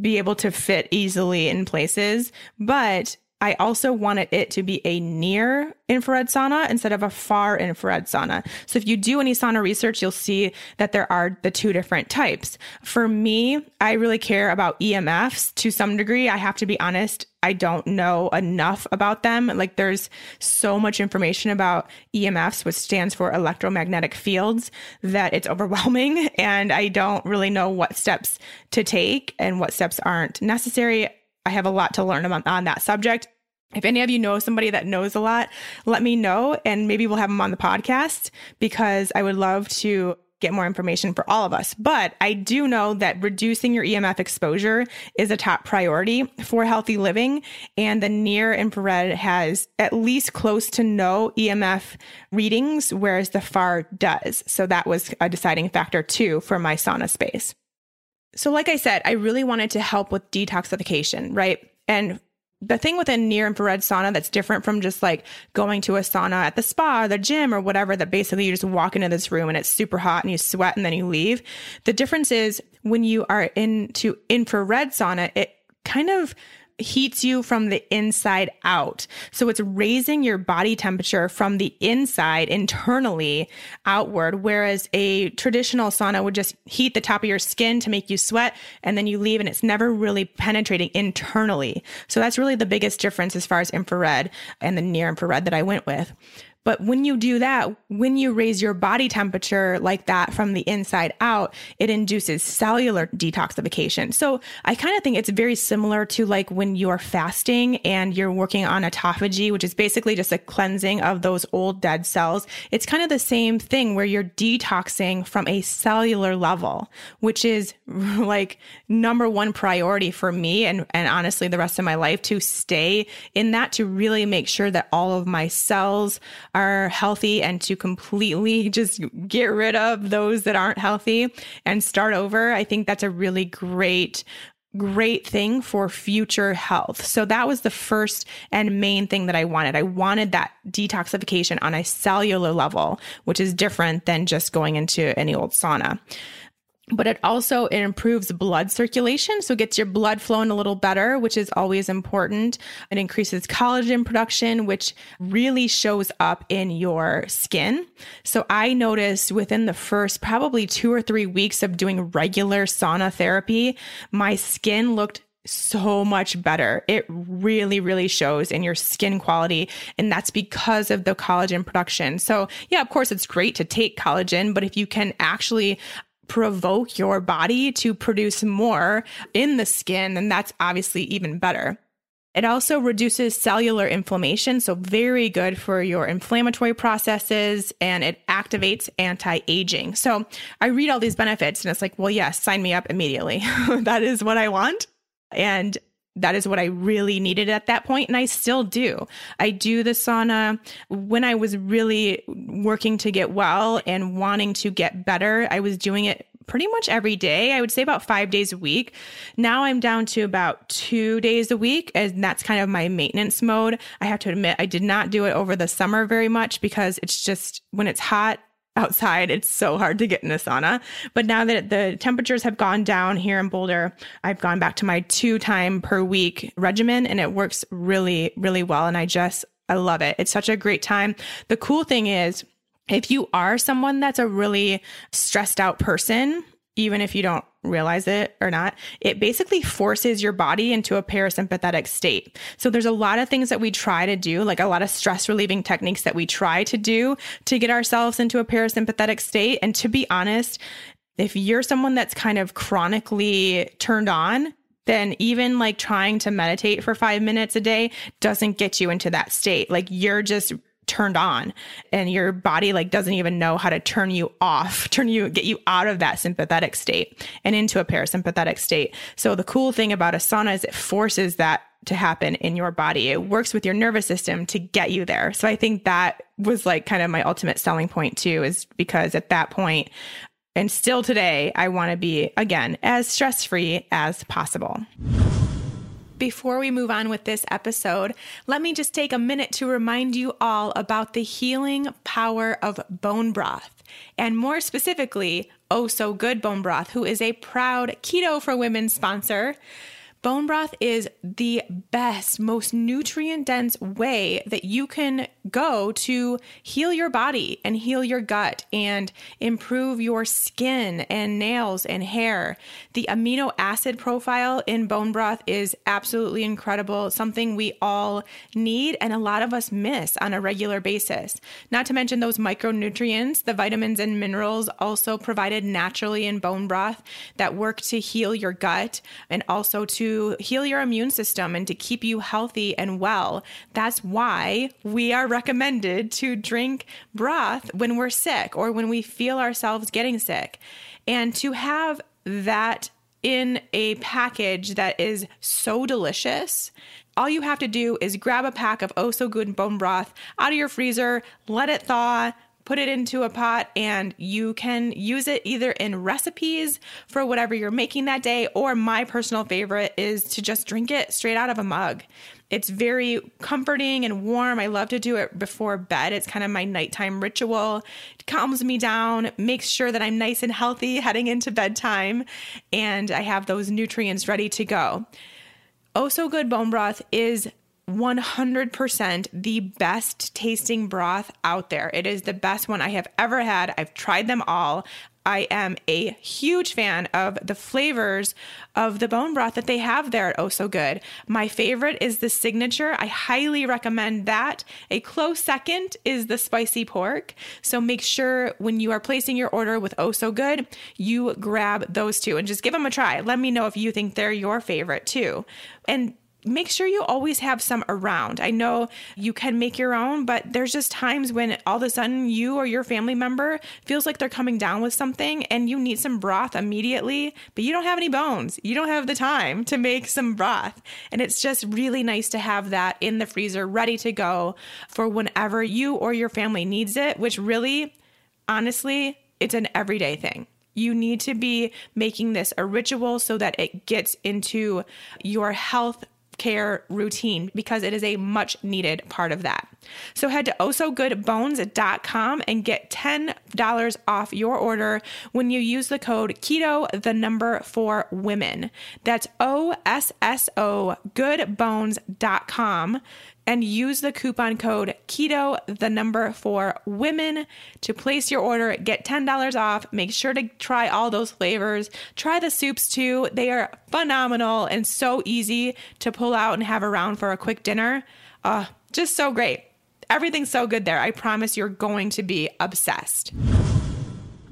be able to fit easily in places, but I also wanted it to be a near infrared sauna instead of a far infrared sauna. So if you do any sauna research, you'll see that there are the two different types. For me, I really care about EMFs to some degree. I have to be honest. I don't know enough about them. Like there's so much information about EMFs, which stands for electromagnetic fields, that it's overwhelming. And I don't really know what steps to take and what steps aren't necessary. I have a lot to learn about on that subject. If any of you know somebody that knows a lot, let me know and maybe we'll have them on the podcast because I would love to get more information for all of us. But I do know that reducing your EMF exposure is a top priority for healthy living. And the near infrared has at least close to no EMF readings, whereas the far does. So that was a deciding factor too for my sauna space. So, like I said, I really wanted to help with detoxification, right? And the thing with a near infrared sauna that's different from just like going to a sauna at the spa or the gym or whatever, that basically you just walk into this room and it's super hot and you sweat and then you leave. The difference is when you are into infrared sauna, it kind of heats you from the inside out. So it's raising your body temperature from the inside internally outward, whereas a traditional sauna would just heat the top of your skin to make you sweat and then you leave and it's never really penetrating internally. So that's really the biggest difference as far as infrared and the near infrared that I went with. But when you do that, when you raise your body temperature like that from the inside out, it induces cellular detoxification. So I kind of think it's very similar to like when you're fasting and you're working on autophagy, which is basically just a cleansing of those old dead cells. It's kind of the same thing where you're detoxing from a cellular level, which is like number one priority for me and, and honestly the rest of my life to stay in that to really make sure that all of my cells are healthy and to completely just get rid of those that aren't healthy and start over. I think that's a really great great thing for future health. So that was the first and main thing that I wanted. I wanted that detoxification on a cellular level, which is different than just going into any old sauna but it also it improves blood circulation so it gets your blood flowing a little better which is always important it increases collagen production which really shows up in your skin so i noticed within the first probably 2 or 3 weeks of doing regular sauna therapy my skin looked so much better. It really, really shows in your skin quality. And that's because of the collagen production. So, yeah, of course, it's great to take collagen, but if you can actually provoke your body to produce more in the skin, then that's obviously even better. It also reduces cellular inflammation, so very good for your inflammatory processes and it activates anti aging. So I read all these benefits and it's like, well, yes, sign me up immediately. that is what I want. And that is what I really needed at that point, and I still do. I do the sauna when I was really working to get well and wanting to get better. I was doing it pretty much every day. I would say about five days a week. Now I'm down to about two days a week, and that's kind of my maintenance mode. I have to admit, I did not do it over the summer very much because it's just when it's hot, outside. It's so hard to get in a sauna. But now that the temperatures have gone down here in Boulder, I've gone back to my two time per week regimen and it works really, really well. And I just, I love it. It's such a great time. The cool thing is, if you are someone that's a really stressed out person, even if you don't realize it or not, it basically forces your body into a parasympathetic state. So there's a lot of things that we try to do, like a lot of stress relieving techniques that we try to do to get ourselves into a parasympathetic state. And to be honest, if you're someone that's kind of chronically turned on, then even like trying to meditate for five minutes a day doesn't get you into that state. Like you're just turned on and your body like doesn't even know how to turn you off, turn you, get you out of that sympathetic state and into a parasympathetic state. So the cool thing about a sauna is it forces that to happen in your body. It works with your nervous system to get you there. So I think that was like kind of my ultimate selling point too, is because at that point, and still today, I want to be again as stress free as possible. Before we move on with this episode, let me just take a minute to remind you all about the healing power of bone broth, and more specifically, Oh So Good Bone Broth, who is a proud Keto for Women sponsor. Bone broth is the best, most nutrient dense way that you can go to heal your body and heal your gut and improve your skin and nails and hair. The amino acid profile in bone broth is absolutely incredible, something we all need and a lot of us miss on a regular basis. Not to mention those micronutrients, the vitamins and minerals also provided naturally in bone broth that work to heal your gut and also to heal your immune system and to keep you healthy and well. That's why we are recommended to drink broth when we're sick or when we feel ourselves getting sick. And to have that in a package that is so delicious. All you have to do is grab a pack of Oh So Good bone broth out of your freezer, let it thaw, put it into a pot and you can use it either in recipes for whatever you're making that day, or my personal favorite is to just drink it straight out of a mug. It's very comforting and warm. I love to do it before bed. It's kind of my nighttime ritual. It calms me down, makes sure that I'm nice and healthy heading into bedtime, and I have those nutrients ready to go. Oh So Good Bone Broth is 100% the best tasting broth out there. It is the best one I have ever had. I've tried them all. I am a huge fan of the flavors of the bone broth that they have there at Oh So Good. My favorite is the signature. I highly recommend that. A close second is the spicy pork. So make sure when you are placing your order with Oh So Good, you grab those two and just give them a try. Let me know if you think they're your favorite too. And make sure you always have some around. I know you can make your own, but there's just times when all of a sudden you or your family member feels like they're coming down with something and you need some broth immediately, but you don't have any bones. You don't have the time to make some broth. And it's just really nice to have that in the freezer ready to go for whenever you or your family needs it, which really, honestly, it's an everyday thing. You need to be making this a ritual so that it gets into your health care routine because it is a much needed part of that. So head to ossogoodbones.com and get $10 off your order when you use the code keto the number for women. That's O S S O goodbones.com and use the coupon code keto the number for women to place your order. Get $10 off. Make sure to try all those flavors. Try the soups too. They are phenomenal and so easy to pull out and have around for a quick dinner. Uh, just so great. Everything's so good there. I promise you're going to be obsessed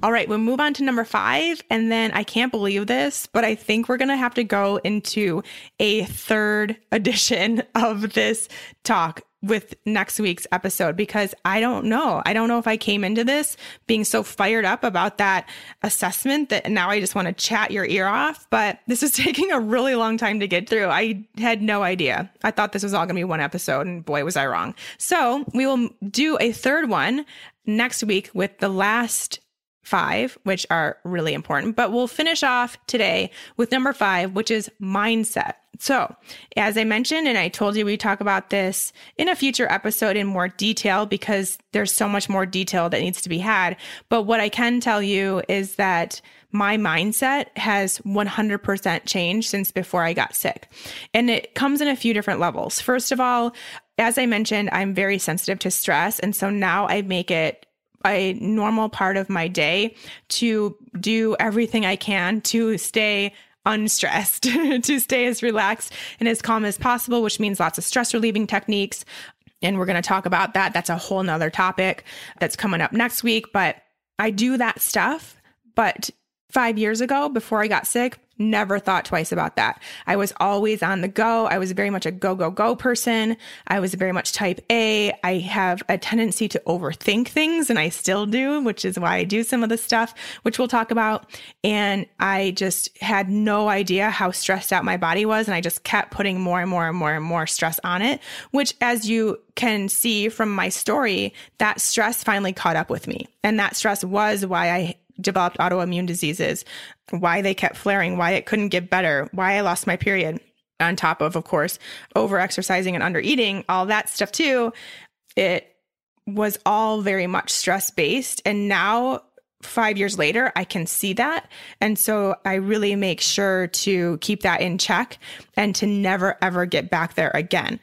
all right, we'll move on to number five. And then I can't believe this, but I think we're going to have to go into a third edition of this talk with next week's episode because I don't know. I don't know if I came into this being so fired up about that assessment that now I just want to chat your ear off. But this is taking a really long time to get through. I had no idea. I thought this was all going to be one episode, and boy, was I wrong. So we will do a third one next week with the last five, which are really important. But we'll finish off today with number five, which is mindset. So, as I mentioned, and I told you we talk about this in a future episode in more detail because there's so much more detail that needs to be had. But what I can tell you is that my mindset has 100% changed since before I got sick. And it comes in a few different levels. First of all, as I mentioned, I'm very sensitive to stress. And so now I make it a normal part of my day to do everything I can to stay unstressed, to stay as relaxed and as calm as possible, which means lots of stress relieving techniques. And we're going to talk about that. That's a whole nother topic that's coming up next week. But I do that stuff. But five years ago, before I got sick, never thought twice about that. I was always on the go. I was very much a go, go, go person. I was very much type A. I have a tendency to overthink things and I still do, which is why I do some of the stuff, which we'll talk about. And I just had no idea how stressed out my body was. And I just kept putting more and more and more and more stress on it, which as you can see from my story, that stress finally caught up with me. And that stress was why I developed autoimmune diseases, why they kept flaring, why it couldn't get better, why I lost my period, on top of, of course, over exercising and under eating, all that stuff too. It was all very much stress based. And now, five years later, I can see that. And so I really make sure to keep that in check and to never, ever get back there again.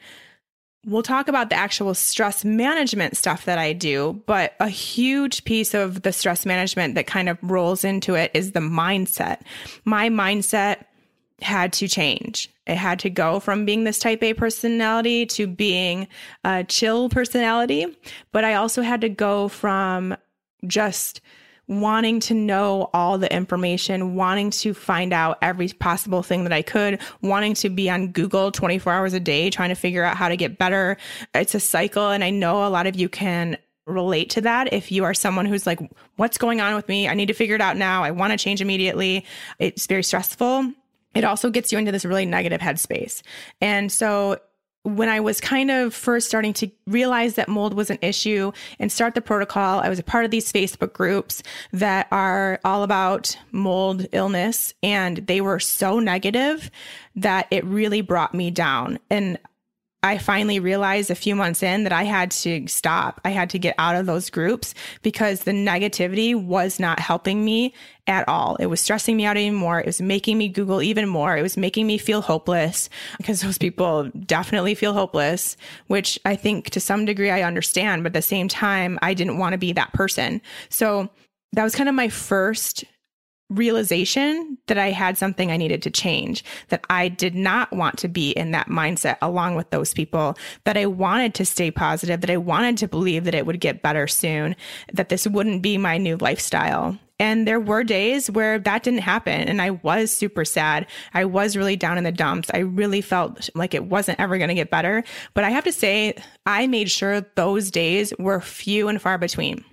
We'll talk about the actual stress management stuff that I do, but a huge piece of the stress management that kind of rolls into it is the mindset. My mindset had to change. It had to go from being this type A personality to being a chill personality, but I also had to go from just wanting to know all the information, wanting to find out every possible thing that I could, wanting to be on Google 24 hours a day, trying to figure out how to get better. It's a cycle. And I know a lot of you can relate to that if you are someone who's like, what's going on with me? I need to figure it out now. I want to change immediately. It's very stressful. It also gets you into this really negative headspace. And so when I was kind of first starting to realize that mold was an issue and start the protocol, I was a part of these Facebook groups that are all about mold illness. And they were so negative that it really brought me down. And I finally realized a few months in that I had to stop. I had to get out of those groups because the negativity was not helping me at all. It was stressing me out even more. It was making me Google even more. It was making me feel hopeless because those people definitely feel hopeless, which I think to some degree I understand. But at the same time, I didn't want to be that person. So that was kind of my first realization that I had something I needed to change, that I did not want to be in that mindset along with those people, that I wanted to stay positive, that I wanted to believe that it would get better soon, that this wouldn't be my new lifestyle. And there were days where that didn't happen. And I was super sad. I was really down in the dumps. I really felt like it wasn't ever going to get better. But I have to say, I made sure those days were few and far between.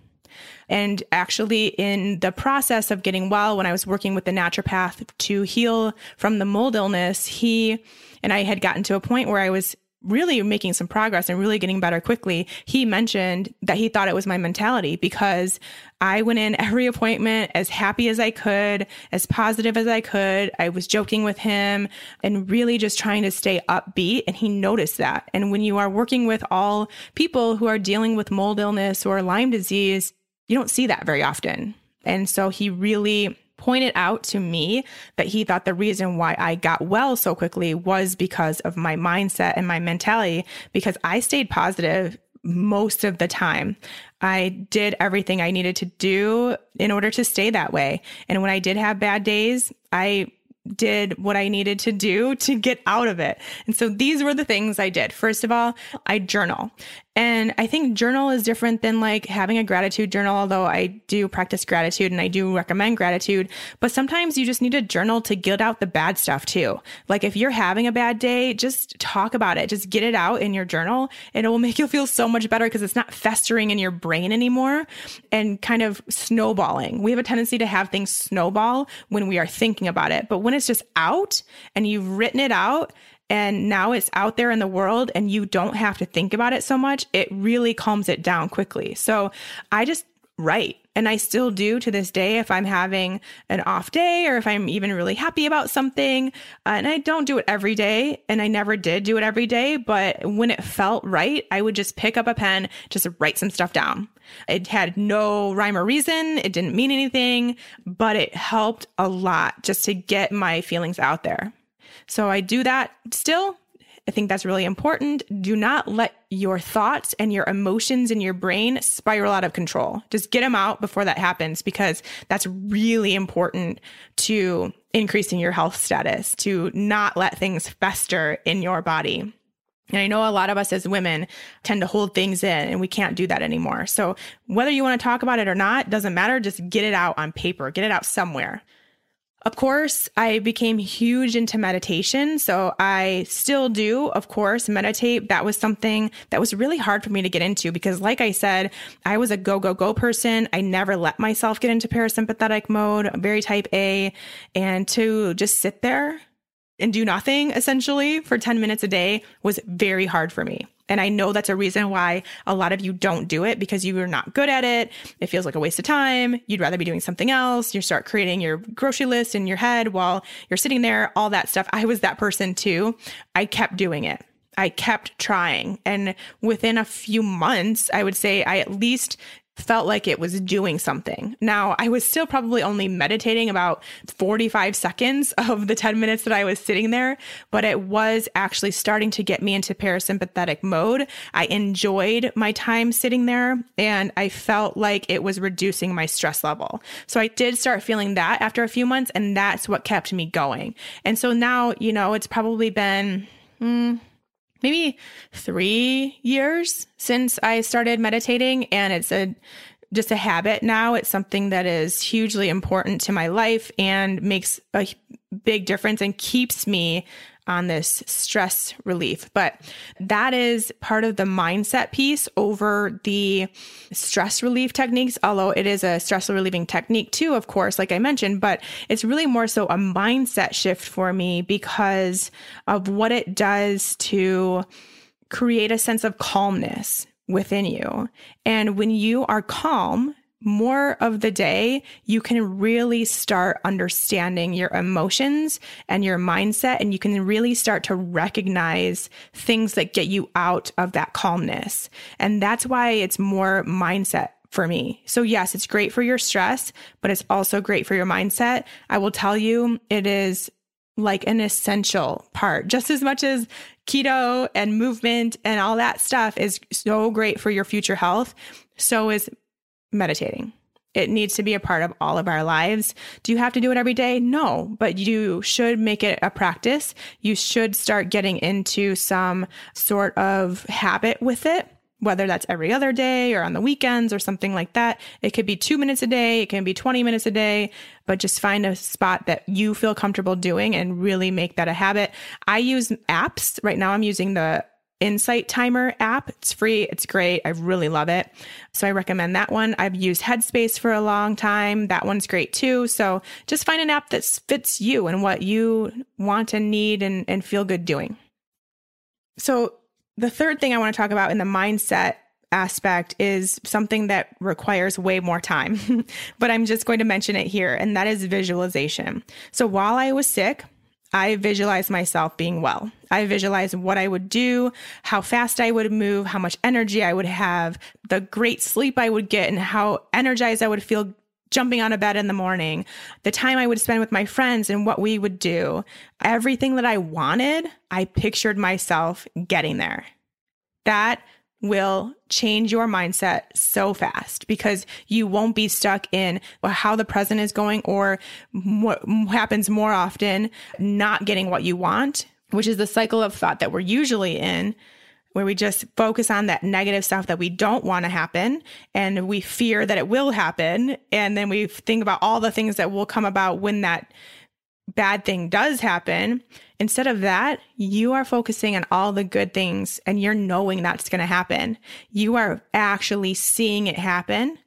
And actually, in the process of getting well, when I was working with the naturopath to heal from the mold illness, he and I had gotten to a point where I was really making some progress and really getting better quickly, he mentioned that he thought it was my mentality because I went in every appointment as happy as I could, as positive as I could. I was joking with him and really just trying to stay upbeat. And he noticed that. And when you are working with all people who are dealing with mold illness or Lyme disease, you don't see that very often. And so he really pointed out to me that he thought the reason why I got well so quickly was because of my mindset and my mentality, because I stayed positive most of the time. I did everything I needed to do in order to stay that way. And when I did have bad days, I did what I needed to do to get out of it. And so these were the things I did. First of all, I journal. And I think journal is different than like having a gratitude journal, although I do practice gratitude and I do recommend gratitude. But sometimes you just need a journal to get out the bad stuff too. Like if you're having a bad day, just talk about it. Just get it out in your journal and it will make you feel so much better because it's not festering in your brain anymore and kind of snowballing. We have a tendency to have things snowball when we are thinking about it. But when it's just out and you've written it out, and now it's out there in the world and you don't have to think about it so much, it really calms it down quickly. So I just write. And I still do to this day if I'm having an off day or if I'm even really happy about something. Uh, and I don't do it every day. And I never did do it every day. But when it felt right, I would just pick up a pen, just write some stuff down. It had no rhyme or reason. It didn't mean anything, but it helped a lot just to get my feelings out there. So I do that still I think that's really important. Do not let your thoughts and your emotions in your brain spiral out of control. Just get them out before that happens because that's really important to increasing your health status, to not let things fester in your body. And I know a lot of us as women tend to hold things in and we can't do that anymore. So whether you want to talk about it or not, doesn't matter. Just get it out on paper, get it out somewhere. Of course, I became huge into meditation. So I still do, of course, meditate. That was something that was really hard for me to get into because, like I said, I was a go, go, go person. I never let myself get into parasympathetic mode, very type A. And to just sit there and do nothing essentially for 10 minutes a day was very hard for me. And I know that's a reason why a lot of you don't do it because you are not good at it. It feels like a waste of time. You'd rather be doing something else. You start creating your grocery list in your head while you're sitting there, all that stuff. I was that person too. I kept doing it. I kept trying. And within a few months, I would say I at least felt like it was doing something. Now, I was still probably only meditating about 45 seconds of the 10 minutes that I was sitting there, but it was actually starting to get me into parasympathetic mode. I enjoyed my time sitting there and I felt like it was reducing my stress level. So I did start feeling that after a few months, and that's what kept me going. And so now, you know, it's probably been, hmm, maybe three years since I started meditating, and it's a just a habit now. It's something that is hugely important to my life and makes a big difference and keeps me on this stress relief. But that is part of the mindset piece over the stress relief techniques, although it is a stress relieving technique too, of course, like I mentioned, but it's really more so a mindset shift for me because of what it does to create a sense of calmness within you. And when you are calm, more of the day, you can really start understanding your emotions and your mindset, and you can really start to recognize things that get you out of that calmness. And that's why it's more mindset for me. So, yes, it's great for your stress, but it's also great for your mindset. I will tell you, it is like an essential part, just as much as keto and movement and all that stuff is so great for your future health. So is meditating. It needs to be a part of all of our lives. Do you have to do it every day? No, but you should make it a practice. You should start getting into some sort of habit with it, whether that's every other day or on the weekends or something like that. It could be two minutes a day, it can be 20 minutes a day, but just find a spot that you feel comfortable doing and really make that a habit. I use apps. Right now, I'm using the Insight Timer app. It's free, it's great. I really love it. So I recommend that one. I've used Headspace for a long time. That one's great too. So just find an app that fits you and what you want and need and, and feel good doing. So the third thing I want to talk about in the mindset aspect is something that requires way more time, but I'm just going to mention it here, and that is visualization. So while I was sick, I visualized myself being well. I visualized what I would do, how fast I would move, how much energy I would have, the great sleep I would get, and how energized I would feel jumping out of bed in the morning, the time I would spend with my friends and what we would do. Everything that I wanted, I pictured myself getting there. That will change your mindset so fast because you won't be stuck in how the present is going or what happens more often, not getting what you want, which is the cycle of thought that we're usually in where we just focus on that negative stuff that we don't want to happen and we fear that it will happen. And then we think about all the things that will come about when that bad thing does happen. Instead of that, you are focusing on all the good things and you're knowing that's going to happen. You are actually seeing it happen.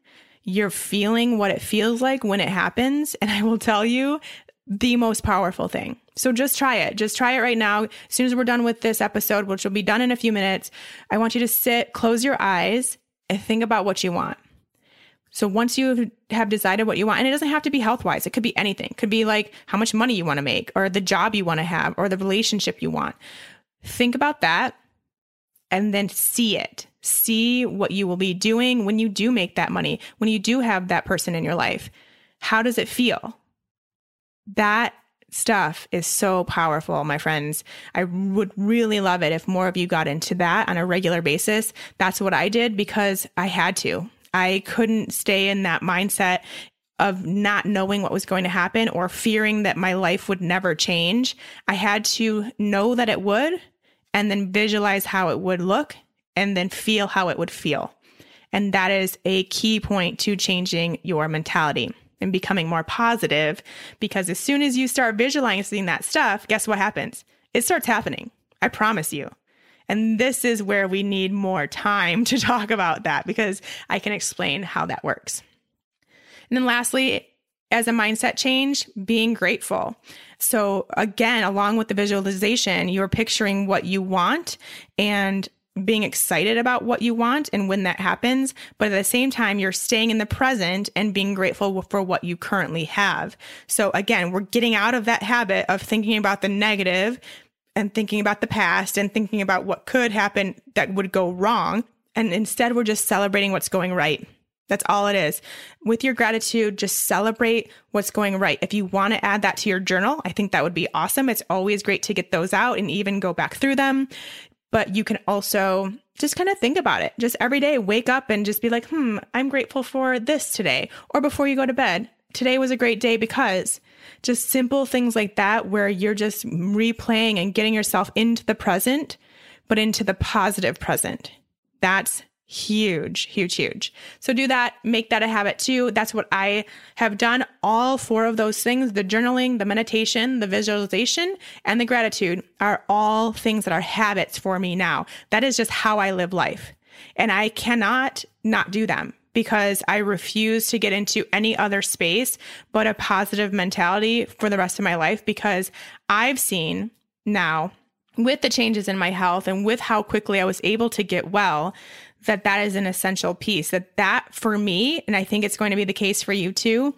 You're feeling what it feels like when it happens. And I will tell you the most powerful thing. So just try it. Just try it right now. As soon as we're done with this episode, which will be done in a few minutes, I want you to sit, close your eyes, and think about what you want. So once you have decided what you want, and it doesn't have to be health wise, it could be anything. It could be like how much money you want to make, or the job you want to have, or the relationship you want. Think about that and then see it. See what you will be doing when you do make that money, when you do have that person in your life. How does it feel? That stuff is so powerful, my friends. I would really love it if more of you got into that on a regular basis. That's what I did because I had to. I couldn't stay in that mindset of not knowing what was going to happen or fearing that my life would never change. I had to know that it would and then visualize how it would look and then feel how it would feel. And that is a key point to changing your mentality and becoming more positive because as soon as you start visualizing that stuff, guess what happens? It starts happening. I promise you. And this is where we need more time to talk about that because I can explain how that works. And then lastly, as a mindset change, being grateful. So again, along with the visualization, you're picturing what you want and being excited about what you want and when that happens, but at the same time, you're staying in the present and being grateful for what you currently have. So again, we're getting out of that habit of thinking about the negative and thinking about the past and thinking about what could happen that would go wrong. And instead, we're just celebrating what's going right. That's all it is. With your gratitude, just celebrate what's going right. If you want to add that to your journal, I think that would be awesome. It's always great to get those out and even go back through them. But you can also just kind of think about it. Just every day, wake up and just be like, hmm, I'm grateful for this today. Or before you go to bed, today was a great day because just simple things like that, where you're just replaying and getting yourself into the present, but into the positive present. That's huge, huge, huge. So do that, make that a habit too. That's what I have done. All four of those things the journaling, the meditation, the visualization, and the gratitude are all things that are habits for me now. That is just how I live life. And I cannot not do them because I refuse to get into any other space but a positive mentality for the rest of my life because I've seen now with the changes in my health and with how quickly I was able to get well that that is an essential piece that that for me and I think it's going to be the case for you too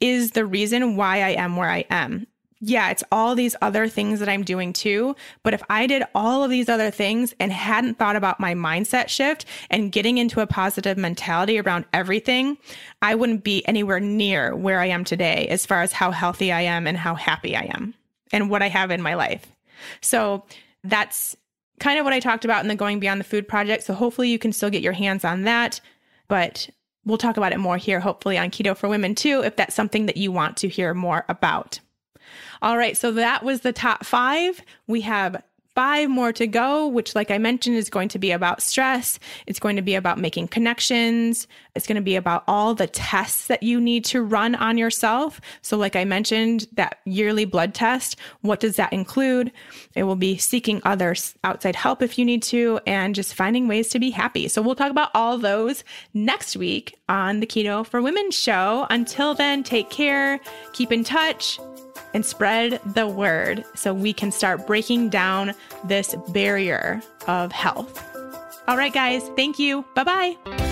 is the reason why I am where I am yeah, it's all these other things that I'm doing too. But if I did all of these other things and hadn't thought about my mindset shift and getting into a positive mentality around everything, I wouldn't be anywhere near where I am today as far as how healthy I am and how happy I am and what I have in my life. So that's kind of what I talked about in the Going Beyond the Food project. So hopefully you can still get your hands on that. But we'll talk about it more here, hopefully on Keto for Women too, if that's something that you want to hear more about. All right, so that was the top five. We have five more to go, which, like I mentioned, is going to be about stress. It's going to be about making connections. It's going to be about all the tests that you need to run on yourself. So, like I mentioned, that yearly blood test, what does that include? It will be seeking others outside help if you need to, and just finding ways to be happy. So, we'll talk about all those next week on the Keto for Women show. Until then, take care, keep in touch and spread the word so we can start breaking down this barrier of health. All right, guys, thank you. Bye bye.